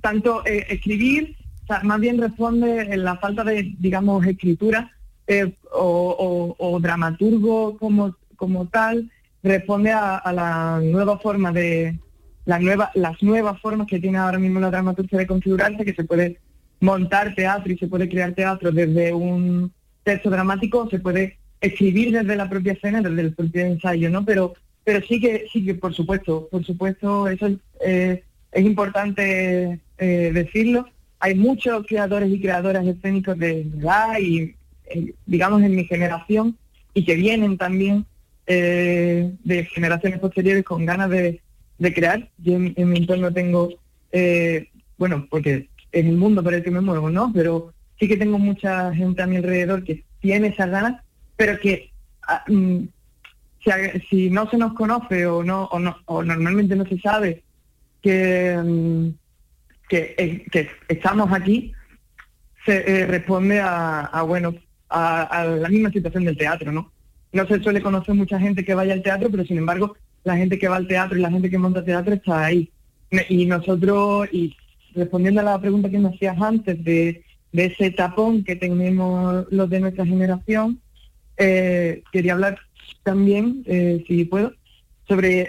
Tanto eh, escribir, más bien responde en la falta de, digamos, escritura eh, o, dramaturgo como, como tal, responde a, la nueva forma de la nueva, las nuevas formas que tiene ahora mismo la dramaturgia de configurarse, que se puede montar teatro y se puede crear teatro desde un texto dramático, se puede escribir desde la propia escena, desde el propio ensayo, ¿no? Pero pero sí que, sí que por supuesto, por supuesto, eso eh, es importante eh, decirlo. Hay muchos creadores y creadoras escénicos de edad y, eh, digamos, en mi generación y que vienen también de generaciones posteriores con ganas de, crear. Yo en, mi entorno tengo, bueno, porque es el mundo por el que me muevo, ¿no? Pero sí que tengo mucha gente a mi alrededor que tiene esas ganas, pero que ah, mm, si, no se nos conoce o no, o no o normalmente no se sabe que, mm, eh, que, estamos aquí, se eh, responde a, bueno a, la misma situación del teatro, ¿no? No se suele conocer mucha gente que vaya al teatro, pero sin embargo la gente que va al teatro y la gente que monta teatro está ahí. Y nosotros, y respondiendo a la pregunta que me hacías antes de, de ese tapón que tenemos los de nuestra generación, eh, quería hablar también, si puedo, sobre,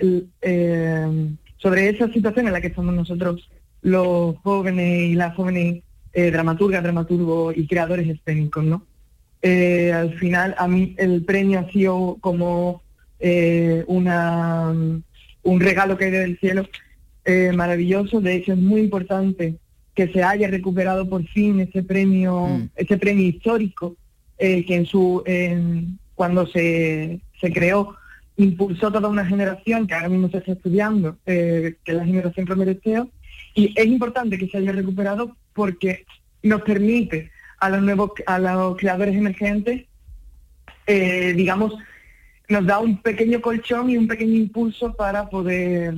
sobre esa situación en la que estamos nosotros, los jóvenes y las jóvenes eh, dramaturgas, dramaturgos y creadores escénicos, ¿no? al final, a mí el premio ha sido como una, un regalo que hay del cielo maravilloso. De hecho, es muy importante que se haya recuperado por fin ese premio, mm. ese premio histórico que en su cuando se, se creó, impulsó toda una generación que ahora mismo se está estudiando, eh, que es la generación Romero y es importante que se haya recuperado porque nos permite a los nuevos, a los creadores emergentes, eh, digamos, nos da un pequeño colchón y un pequeño impulso para poder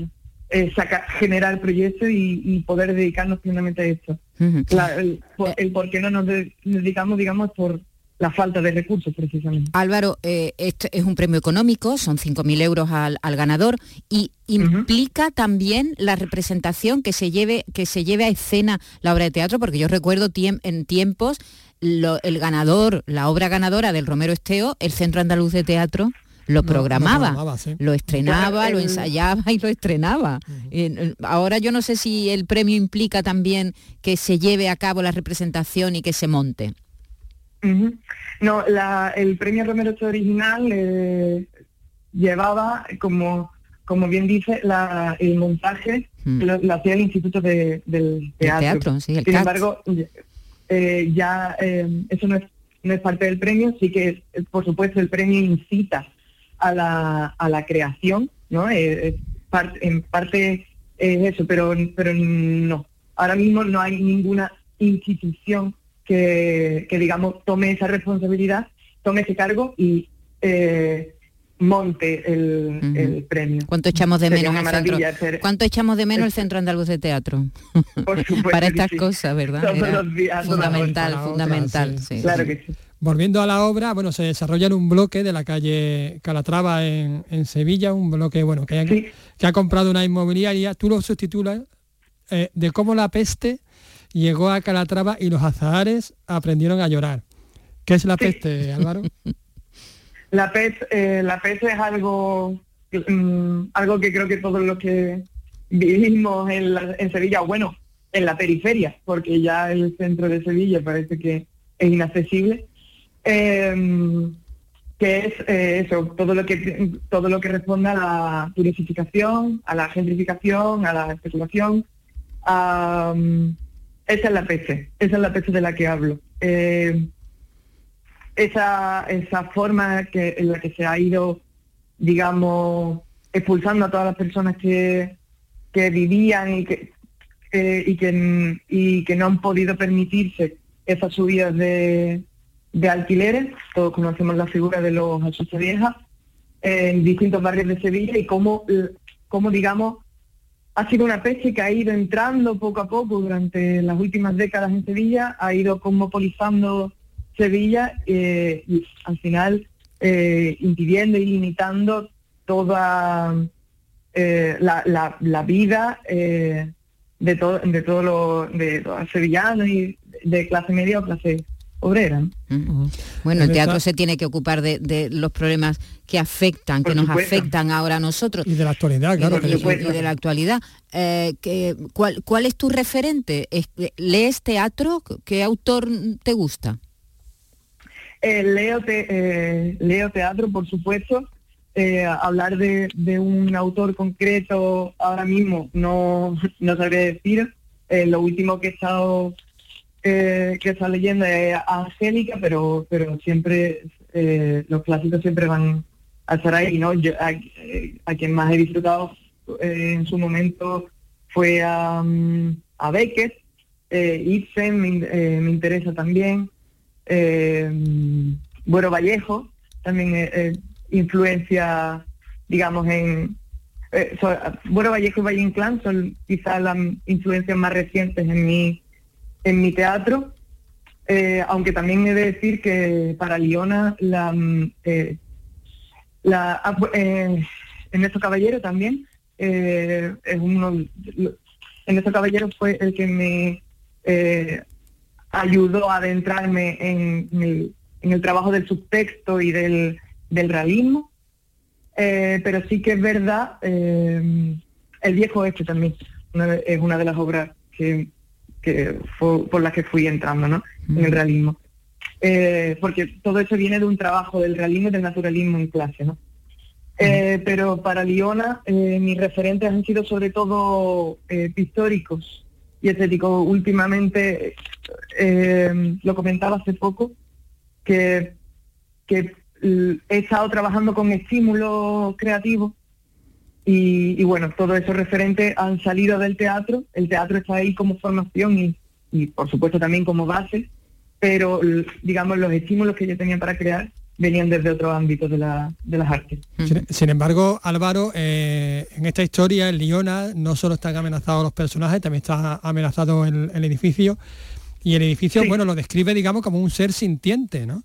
eh, sacar, generar proyectos y, y, poder dedicarnos plenamente a esto. el, por qué no nos dedicamos, digamos, por la falta de recursos precisamente. Álvaro, eh, este es un premio económico, son 5.000 euros al, ganador y implica también la representación que se lleve que se lleve a escena la obra de teatro, porque yo recuerdo en tiempos el ganador, la obra ganadora del Romero Esteo, el Centro Andaluz de Teatro, lo programaba, lo estrenaba, lo ensayaba y lo estrenaba. ahora yo no sé si el premio implica también que se lleve a cabo la representación y que se monte. No, el premio Romero original eh, llevaba como como bien dice, el montaje hmm. lo, hacía el Instituto del Teatro. Sin embargo, eh, ya eh, eso no es, no es parte del premio, sí que, por supuesto, el premio incita a la, a la creación, ¿no? Eh, en parte es eso, pero, pero no. Ahora mismo no hay ninguna institución que, que digamos, tome esa responsabilidad, tome ese cargo y monte el, premio. ¿Cuánto echamos de menos el centro? ¿Cuánto echamos de menos el Centro Andaluz de Teatro? *laughs* Para estas cosas, ¿verdad? fundamental, fundamental. claro que sí. Volviendo a la obra, bueno, se desarrolla en un bloque de la calle Calatrava en, Sevilla, un bloque bueno que ha, que ha comprado una inmobiliaria. Tú lo subtitulas eh, de cómo la peste llegó a Calatrava y los azahares aprendieron a llorar. ¿Qué es la peste, Álvaro? *laughs* La PET, eh, la PET es algo, mm, algo que creo que todos los que vivimos en, Sevilla, bueno, en la periferia, porque ya el centro de Sevilla parece que es inaccesible, em, que es eh, eso, todo lo que todo lo que responde a la turistificación, a la gentrificación, a la especulación. Mm, esa es la PET, esa es la PET de la que hablo. Eh, esa, esa forma en la que se ha ido, digamos, expulsando a todas las personas que, que vivían y que, y, que, no han podido permitirse esas subidas de, de alquileres. Todos conocemos la figura de los Asusta Viejas en distintos barrios de Sevilla y cómo, cómo, digamos, ha sido una peste que ha ido entrando poco a poco durante las últimas décadas en Sevilla, ha ido cosmopolizando Sevilla eh, y al final eh, impidiendo y limitando toda eh, la, la, vida de todo de todo lo de los sevillanos y de clase media o clase obrera. Bueno, el teatro se tiene que ocupar de, los problemas que afectan, que nos afectan ahora a nosotros. Y de la actualidad, claro. Y, de la actualidad. que, ¿cuál, ¿Cuál es tu referente? ¿Lees teatro? ¿Qué autor te gusta? Eh, leo, eh, leo teatro, por supuesto. Eh, hablar de, un autor concreto ahora mismo no, no sabría decir. lo último que he estado que está leyendo es Angélica, pero pero siempre los clásicos siempre van a estar ahí. ¿no? a, quien más he disfrutado en su momento fue a, mm, a Beckett. Ibsen me interesa también eh, Bueno Vallejo, también eh, eh, influencia, digamos, en... Eh, bueno Vallejo y Valle Inclán son quizás las influencias más recientes en mi, en mi teatro, aunque también he de decir que para Liona la... la ah, Ernesto Caballero también es uno... Ernesto Caballero fue el que me ayudó a adentrarme en, el, trabajo del subtexto y del, realismo. Eh, pero sí que es verdad, eh, El viejo este también es una de las obras que, por las que fui entrando ¿no? en el realismo. Eh, porque todo eso viene de un trabajo del realismo y del naturalismo en clase. ¿no? pero para Liona mis referentes han sido sobre todo pictóricos y estético. Últimamente, eh, lo comentaba hace poco, que, que he estado trabajando con estímulos creativos y, bueno, todo eso referente han salido del teatro. El teatro está ahí como formación y, y por supuesto también como base, pero digamos los estímulos que yo tenía para crear venían desde otro ámbito de, la, de las artes. Sin, embargo, Álvaro, eh, en esta historia, en Liona, no solo están amenazados los personajes, también está amenazado el, edificio. Y el edificio, bueno, lo describe, digamos, como un ser sintiente, ¿no?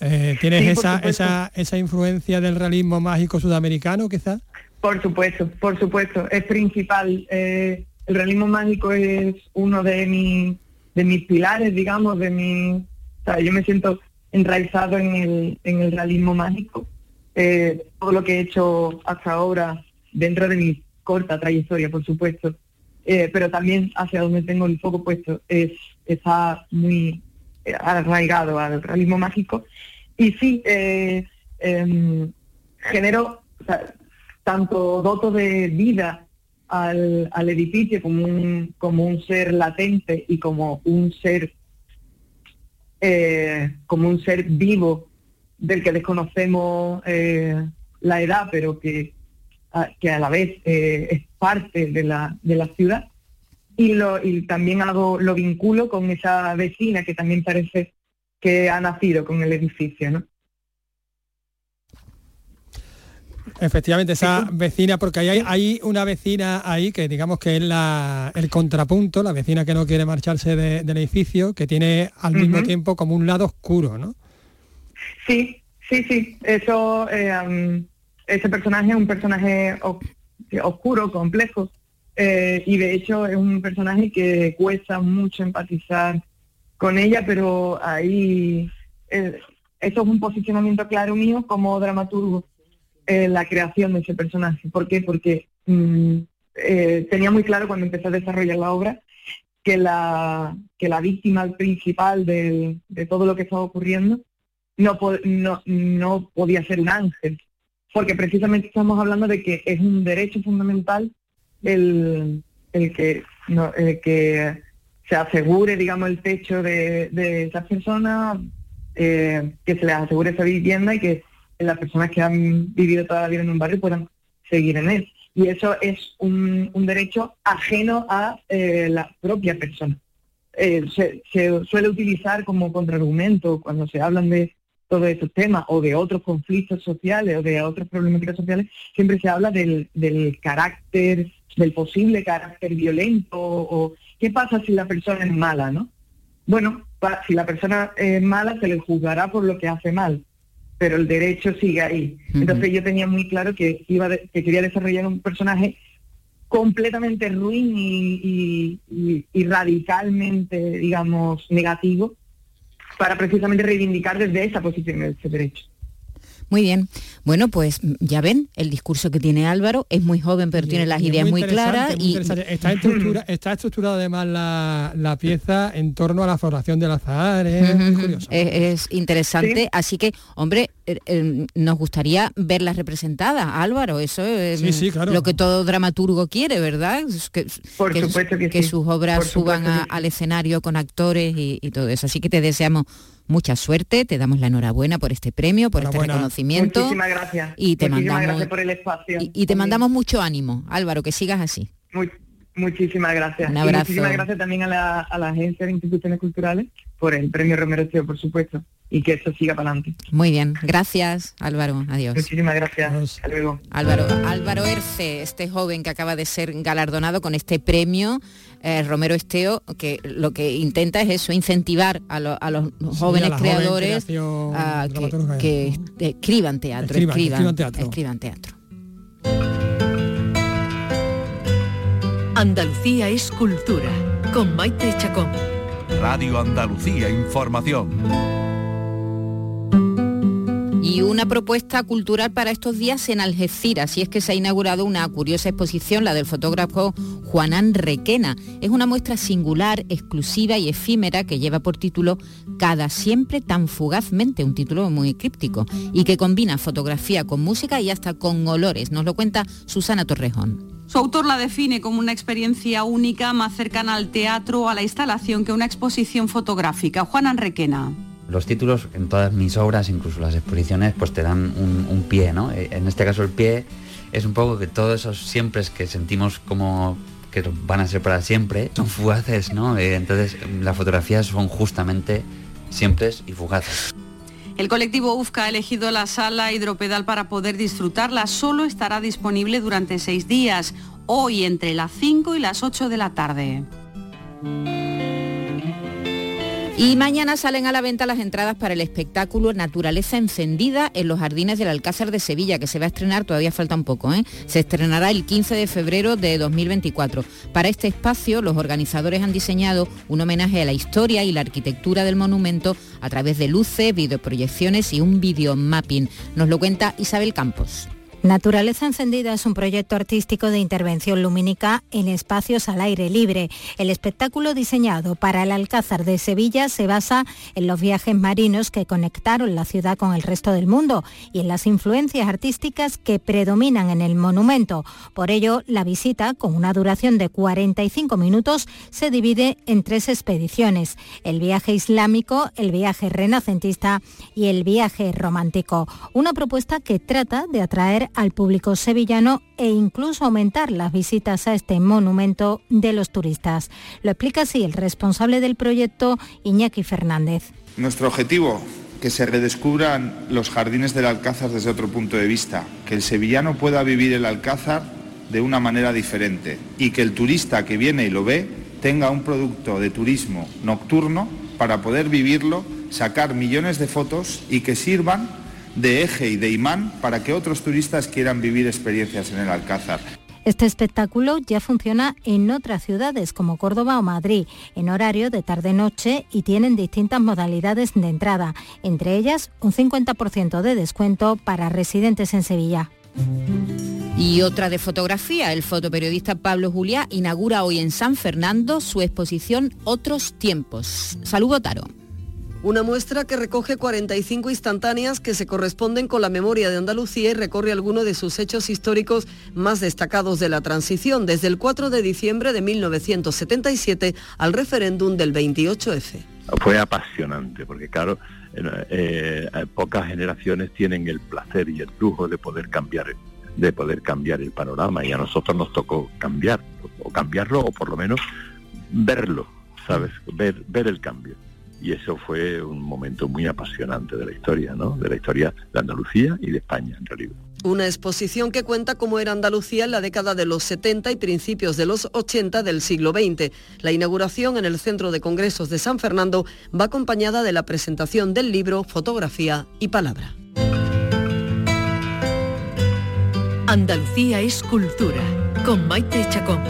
Eh, ¿Tienes esa, esa, esa influencia del realismo mágico sudamericano, quizás? Por supuesto, por supuesto, es principal. Eh, el realismo mágico es uno de, mi, de mis pilares, digamos, de mi... O sea, yo me siento enraizado en el, en el realismo mágico. eh, todo lo que he hecho hasta ahora dentro de mi corta trayectoria, por supuesto, eh, pero también hacia donde tengo el foco puesto es está muy arraigado al realismo mágico. Y sí, eh, em, genero tanto doto de vida al, al, edificio como un, como un ser latente y como un ser como un ser vivo del que desconocemos la edad, pero que que a la vez eh, es parte de la, de la ciudad. Y, lo, y también hago, lo vinculo con esa vecina que también parece que ha nacido con el edificio. Efectivamente, esa vecina, porque hay, hay una vecina ahí que digamos que es la, el contrapunto, la vecina que no quiere marcharse del edificio, que tiene al mismo tiempo como un lado oscuro, ¿no? Sí, sí, sí. Eso eh, ese personaje es un personaje oscuro, complejo, eh, y de hecho es un personaje que cuesta mucho empatizar con ella, pero ahí eh, eso es un posicionamiento claro mío como dramaturgo, eh, la creación de ese personaje. ¿Por qué? Porque mm, tenía muy claro cuando empecé a desarrollar la obra que la, que la víctima principal de, todo lo que estaba ocurriendo no, no, no podía ser un ángel, porque precisamente estamos hablando de que es un derecho fundamental el, el que, no, que se asegure, digamos, el techo de, de esas personas, eh, que se les asegure esa vivienda y que las personas que han vivido toda la vida en un barrio puedan seguir en él. Y eso es un, derecho ajeno a eh, la propia persona. Eh, se, suele utilizar como contraargumento cuando se hablan de todos esos temas o de otros conflictos sociales o de otras problemáticas sociales, siempre se habla del, carácter, del posible carácter violento o qué pasa si la persona es mala, ¿no? Bueno, si la persona es mala se le juzgará por lo que hace mal, pero el derecho sigue ahí. Entonces yo tenía muy claro que, iba que quería desarrollar un personaje completamente ruin y radicalmente, digamos, negativo, para precisamente reivindicar desde esa posición ese derecho. Muy bien. Bueno, pues ya ven, el discurso que tiene Álvaro es muy joven, pero tiene las ideas muy, claras. y está, estructura, *laughs* está estructurada además la, pieza en torno a la floración del azahar. Es, es, interesante. Así que, hombre, eh, eh, nos gustaría verlas representadas, Álvaro. Eso es lo que todo dramaturgo quiere, ¿verdad? Que, Por supuesto que, sus obras suban al escenario con actores y, y todo eso. Así que te deseamos mucha suerte, te damos la enhorabuena por este premio, por este reconocimiento. Muchísimas gracias. Y te mandamos, gracias por el espacio. Y, te mandamos mucho ánimo, Álvaro, que sigas así. Muchísimas gracias. Un abrazo. muchísimas gracias también a la, a la Agencia de Instituciones Culturales por el premio Romero por supuesto y que esto siga para adelante. Muy bien, gracias Álvaro, adiós. Muchísimas gracias, hasta luego. Álvaro, Álvaro Erce, este joven que acaba de ser galardonado con este premio eh, Romero Esteo, que lo que intenta es eso, incentivar a, los jóvenes creadores a que, escriban teatro, escriban, teatro. escriban teatro. Andalucía es cultura, con Maite Chacón. Radio Andalucía Información y una propuesta cultural para estos días en Algeciras, y es que se ha inaugurado una curiosa exposición, la del fotógrafo Juanán Requena. Es una muestra singular, exclusiva y efímera que lleva por título Cada siempre tan fugazmente, un título muy críptico, y que combina fotografía con música y hasta con olores. Nos lo cuenta Susana Torrejón. Su autor la define como una experiencia única, más cercana al teatro o a la instalación que una exposición fotográfica. Juan Requena los títulos en todas mis obras, incluso las exposiciones, pues te dan un, pie, ¿no? Eh, en este caso el pie es un poco que todos esos siempre que sentimos como que van a ser para siempre, son fugaces, ¿no? Eh, entonces las fotografías son justamente siempre y fugaces. El colectivo UFCA ha elegido la sala hidropedal para poder disfrutarla. Solo estará disponible durante seis días, hoy entre las 5 y las 8 de la tarde. Y mañana salen a la venta las entradas para el espectáculo Naturaleza Encendida en los jardines del Alcázar de Sevilla, que se va a estrenar, todavía falta un poco, ¿eh? se estrenará el 15 de febrero de 2024. Para este espacio, los organizadores han diseñado un homenaje a la historia y la arquitectura del monumento a través de luces, videoproyecciones y un videomapping. Nos lo cuenta Isabel Campos. Naturaleza Encendida es un proyecto artístico de intervención lumínica en espacios al aire libre. El espectáculo diseñado para el Alcázar de Sevilla se basa en los viajes marinos que conectaron la ciudad con el resto del mundo y en las influencias artísticas que predominan en el monumento. Por ello, la visita, con una duración de 45 minutos, se divide en tres expediciones. El viaje islámico, el viaje renacentista y el viaje romántico. Una propuesta que trata de atraer al público sevillano e incluso aumentar las visitas a este monumento de los turistas. Lo explica así el responsable del proyecto, Iñaki Fernández. Nuestro objetivo, que se redescubran los jardines del Alcázar desde otro punto de vista, que el sevillano pueda vivir el Alcázar de una manera diferente y que el turista que viene y lo ve tenga un producto de turismo nocturno para poder vivirlo, sacar millones de fotos y que sirvan de eje y de imán para que otros turistas quieran vivir experiencias en el Alcázar. Este espectáculo ya funciona en otras ciudades como Córdoba o Madrid, en horario de tarde-noche y tienen distintas modalidades de entrada, entre ellas un 50% de descuento para residentes en Sevilla. Y otra de fotografía, el fotoperiodista Pablo Juliá inaugura hoy en San Fernando su exposición Otros Tiempos. Saludo Taro. Una muestra que recoge 45 instantáneas que se corresponden con la memoria de Andalucía y recorre algunos de sus hechos históricos más destacados de la transición, desde el 4 de diciembre de 1977 al referéndum del 28F. Fue apasionante, porque claro, eh, pocas generaciones tienen el placer y el lujo de poder cambiar de poder cambiar el panorama y a nosotros nos tocó cambiar o cambiarlo o por lo menos verlo, ¿sabes? Ver, ver el cambio y eso fue un momento muy apasionante de la historia, ¿no? De la historia de Andalucía y de España, en realidad. Una exposición que cuenta cómo era Andalucía en la década de los 70 y principios de los 80 del siglo XX. La inauguración en el Centro de Congresos de San Fernando va acompañada de la presentación del libro, fotografía y palabra. Andalucía es cultura, con Maite Chacón.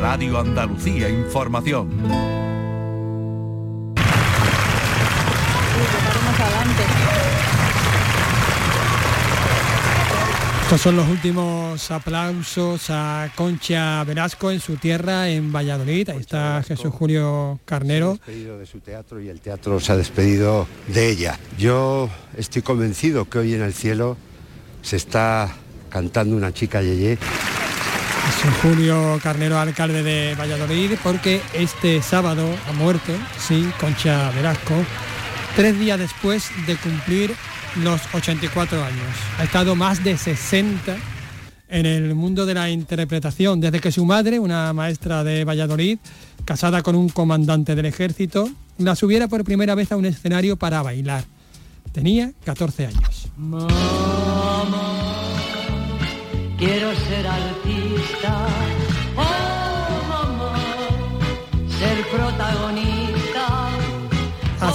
Radio Andalucía Información. Estos son los últimos aplausos a Concha Velasco en su tierra, en Valladolid. Ahí está Jesús Julio Carnero. Se ha despedido de su teatro y el teatro se ha despedido de ella. Yo estoy convencido que hoy en el cielo se está cantando una chica Yeye. Jesús Julio Carnero, alcalde de Valladolid, porque este sábado ha muerto, sí, Concha Velasco, tres días después de cumplir los 84 años. Ha estado más de 60 en el mundo de la interpretación, desde que su madre, una maestra de Valladolid, casada con un comandante del ejército, la subiera por primera vez a un escenario para bailar. Tenía 14 años.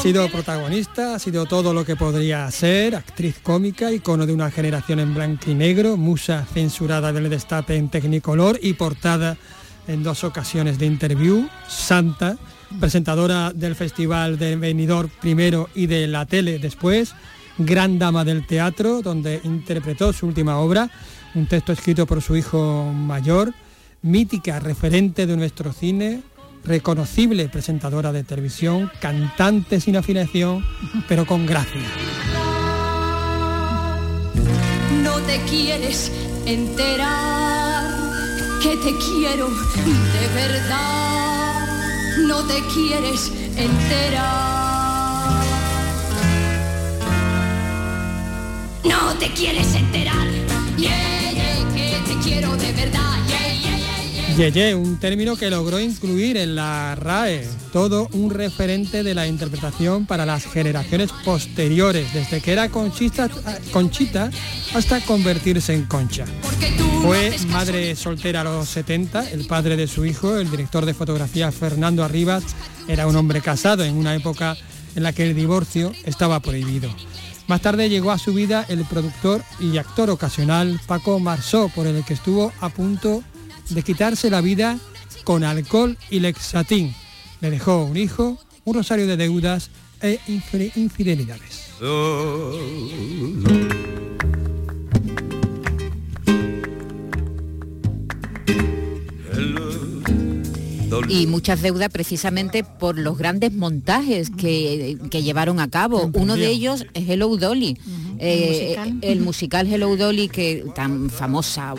Sido protagonista, ha sido todo lo que podría ser, actriz cómica, icono de una generación en blanco y negro, musa censurada del destape en Technicolor y portada en dos ocasiones de interview, santa, presentadora del Festival de Benidorm primero y de la tele después, gran dama del teatro, donde interpretó su última obra, un texto escrito por su hijo mayor, mítica referente de nuestro cine, reconocible presentadora de televisión, cantante sin afinación, pero con gracia. No te quieres enterar que te quiero de verdad. No te quieres enterar. No te quieres enterar. que te quiero de verdad. Yeye, un término que logró incluir en la RAE, todo un referente de la interpretación para las generaciones posteriores, desde que era conchita, conchita hasta convertirse en concha. Fue madre soltera a los 70, el padre de su hijo, el director de fotografía Fernando Arribas, era un hombre casado en una época en la que el divorcio estaba prohibido. Más tarde llegó a su vida el productor y actor ocasional Paco Marsó, por el que estuvo a punto de quitarse la vida con alcohol y lexatín. Le dejó un hijo, un rosario de deudas e infidelidades. y muchas deudas precisamente por los grandes montajes que, llevaron a cabo. Uno de ellos es Hello Dolly. Eh, el, musical? Hello Dolly que tan famosa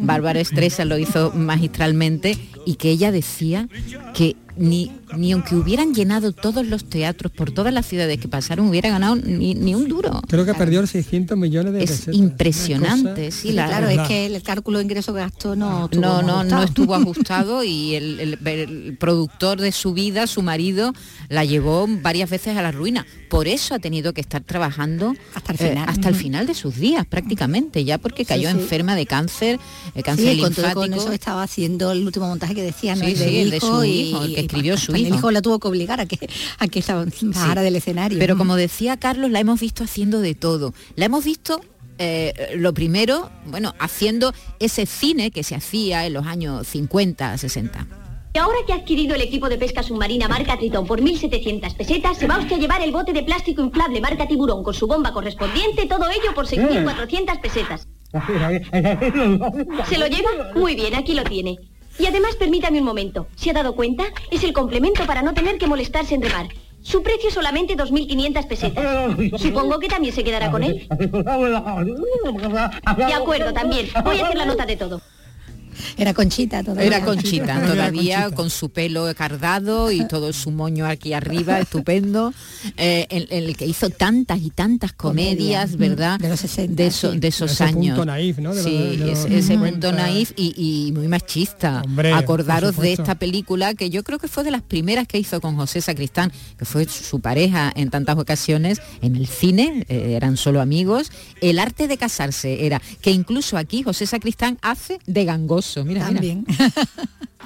Bárbara Streisand lo hizo magistralmente y que ella decía que ni, ni aunque hubieran llenado todos los teatros por todas las ciudades que pasaron, hubiera ganado ni, un duro. Creo que perdió 600 millones de Es impresionante, sí. claro, es que el cálculo de ingreso-gasto no No, no, no estuvo *laughs* ajustado y el, productor de su vida, su marido, la llevó varias veces a la ruina. Por eso ha tenido que estar trabajando hasta el eh, final, hasta el final de sus días prácticamente, ya porque cayó enferma de cáncer, eh, cáncer linfático. Con, eso estaba haciendo el último montaje que decía, ¿no? Sí, de, su hijo, que escribió su hijo. El hijo la tuvo que obligar a que, a que bajara del escenario. Pero como decía Carlos, la hemos visto haciendo de todo. La hemos visto eh, lo primero, bueno, haciendo ese cine que se hacía en los años 50, 60. Y ahora que ha adquirido el equipo de pesca submarina marca Tritón por 1.700 pesetas, se va usted a llevar el bote de plástico inflable marca Tiburón con su bomba correspondiente, todo ello por 6.400 pesetas. ¿Se lo lleva? Muy bien, aquí lo tiene. Y además, permítame un momento. ¿Se ha dado cuenta? Es el complemento para no tener que molestarse en remar. Su precio es solamente 2.500 pesetas. Supongo que también se quedará con él. De acuerdo, también. Voy a hacer la nota de todo. Era Conchita todavía. Era Conchita, todavía con su pelo cardado y todo su moño aquí arriba, estupendo. Eh, el, que hizo tantas y tantas comedias, ¿verdad? De los 60. De, de esos ese años. Punto naif, ¿no? sí, ese punto naif y, muy machista. Acordaros de esta película que yo creo que fue de las primeras que hizo con José Sacristán, que fue su pareja en tantas ocasiones en el cine, eh, eran solo amigos. El arte de casarse era que incluso aquí José Sacristán hace de gangoso mira, También.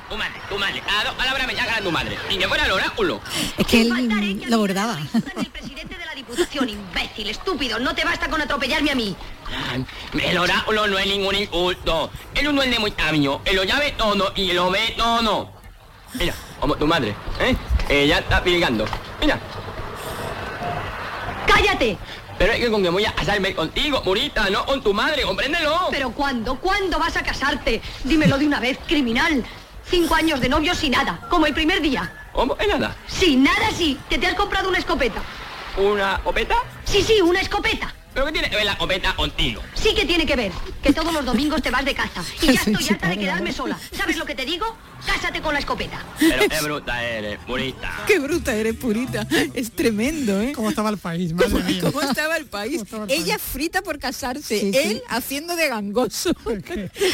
Tu madre, tu madre, dos palabras me llaman tu madre. Y que fuera el oráculo. Es que él lo bordaba. El presidente de la Diputación, imbécil, estúpido, no te basta con atropellarme a mí. El oráculo no es ningún insulto. Es un duende muy sabio. Él lo llave todo y lo ve todo. Mira, como tu madre, ¿eh? Ella está piligando. Mira. ¡Cállate! Pero es que con que voy a casarme contigo, Murita, no con tu madre, compréndelo. ¿Pero cuándo? ¿Cuándo vas a casarte? Dímelo de una vez, criminal. Cinco años de novio sin nada, como el primer día. ¿Cómo? ¿Es nada? Sí, nada sí, que te has comprado una escopeta. ¿Una escopeta? Sí, sí, una escopeta. ¿Pero qué tiene que ver la escopeta contigo? Sí que tiene que ver, que todos los domingos te vas de caza. Y ya *laughs* estoy harta de quedarme sola. ¿Sabes lo que te digo? Cásate con la escopeta. Pero qué bruta eres, purita. Qué bruta eres, purita. Es tremendo, ¿eh? ¿Cómo estaba el país, madre ¿Cómo, mía? ¿Cómo estaba el país? Ella frita por casarse, él haciendo de gangoso. *laughs*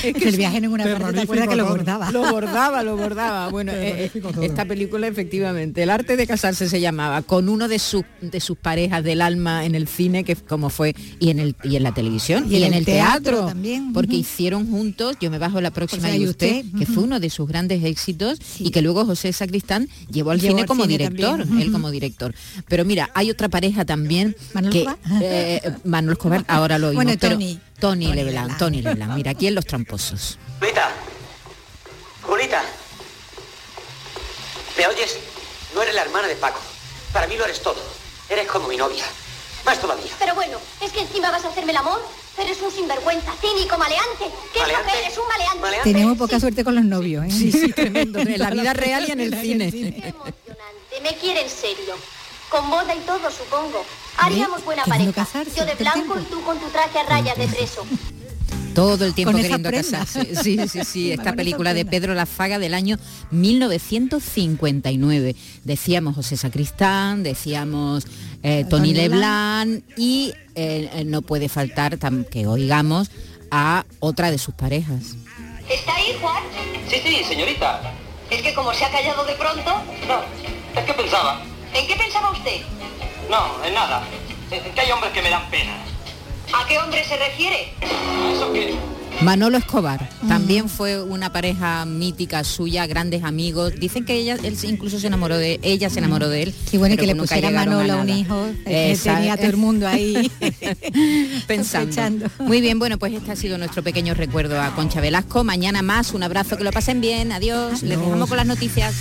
es que el viaje en una parte, ¿te acuerdas que lo bordaba? Lo bordaba, lo bordaba. Bueno, eh, esta película efectivamente, el arte de casarse se llamaba, con uno de sus de sus parejas del alma en el cine, que como fue, y en el y en la televisión y, en, el teatro, también porque hicieron juntos yo me bajo la próxima y usted, que fue uno de sus grandes éxitos y que luego José Sacristán llevó al cine como director él como director. Pero mira hay otra pareja también Manuel que eh, Manuel Escobar ahora lo *laughs* oímos bueno, Tony, Tony, Tony Leblanc Tony Leblanc mira aquí en Los Tramposos. Julita Julita ¿me oyes? no eres la hermana de Paco. Para mí lo eres todo. Eres como mi novia. Más todavía. Pero bueno, ¿es que encima vas a hacerme el amor? Eres un sinvergüenza, cínico, maleante. ¿Qué es lo que eres? Un maleante. Tenemos poca suerte con los novios, ¿eh? Sí, sí, *laughs* tremendo. En la vida real y en el cine. Qué emocionante. Me quiere en serio. Con boda y todo, supongo. Haríamos buena pareja. Yo de blanco y tú con tu traje a rayas de preso. Todo el tiempo queriendo casarse. Sí, sí, sí. *laughs* Esta película de Pedro Lazaga del año 1959. Decíamos José Sacristán, decíamos eh, Tony Leblanc y eh, eh, no puede faltar que oigamos a otra de sus parejas. ¿Está ahí, Juan? Sí, sí, señorita. Es que como se ha callado de pronto... No, es que pensaba. ¿En qué pensaba usted? No, en nada. Es que hay hombres que me dan pena. ¿A qué hombre se refiere? ¿A eso qué? Manolo Escobar también fue una pareja mítica suya, grandes amigos. Dicen que ella, él incluso se enamoró de ella, se enamoró de él. Y bueno, que le pusiera Manolo a un hijo, Esa- tenía todo el mundo ahí *laughs* pensando. sospechando. Muy bien, bueno, pues este ha sido nuestro pequeño recuerdo a Concha Velasco. Mañana más, un abrazo, que lo pasen bien, adiós. Les dejamos con las noticias.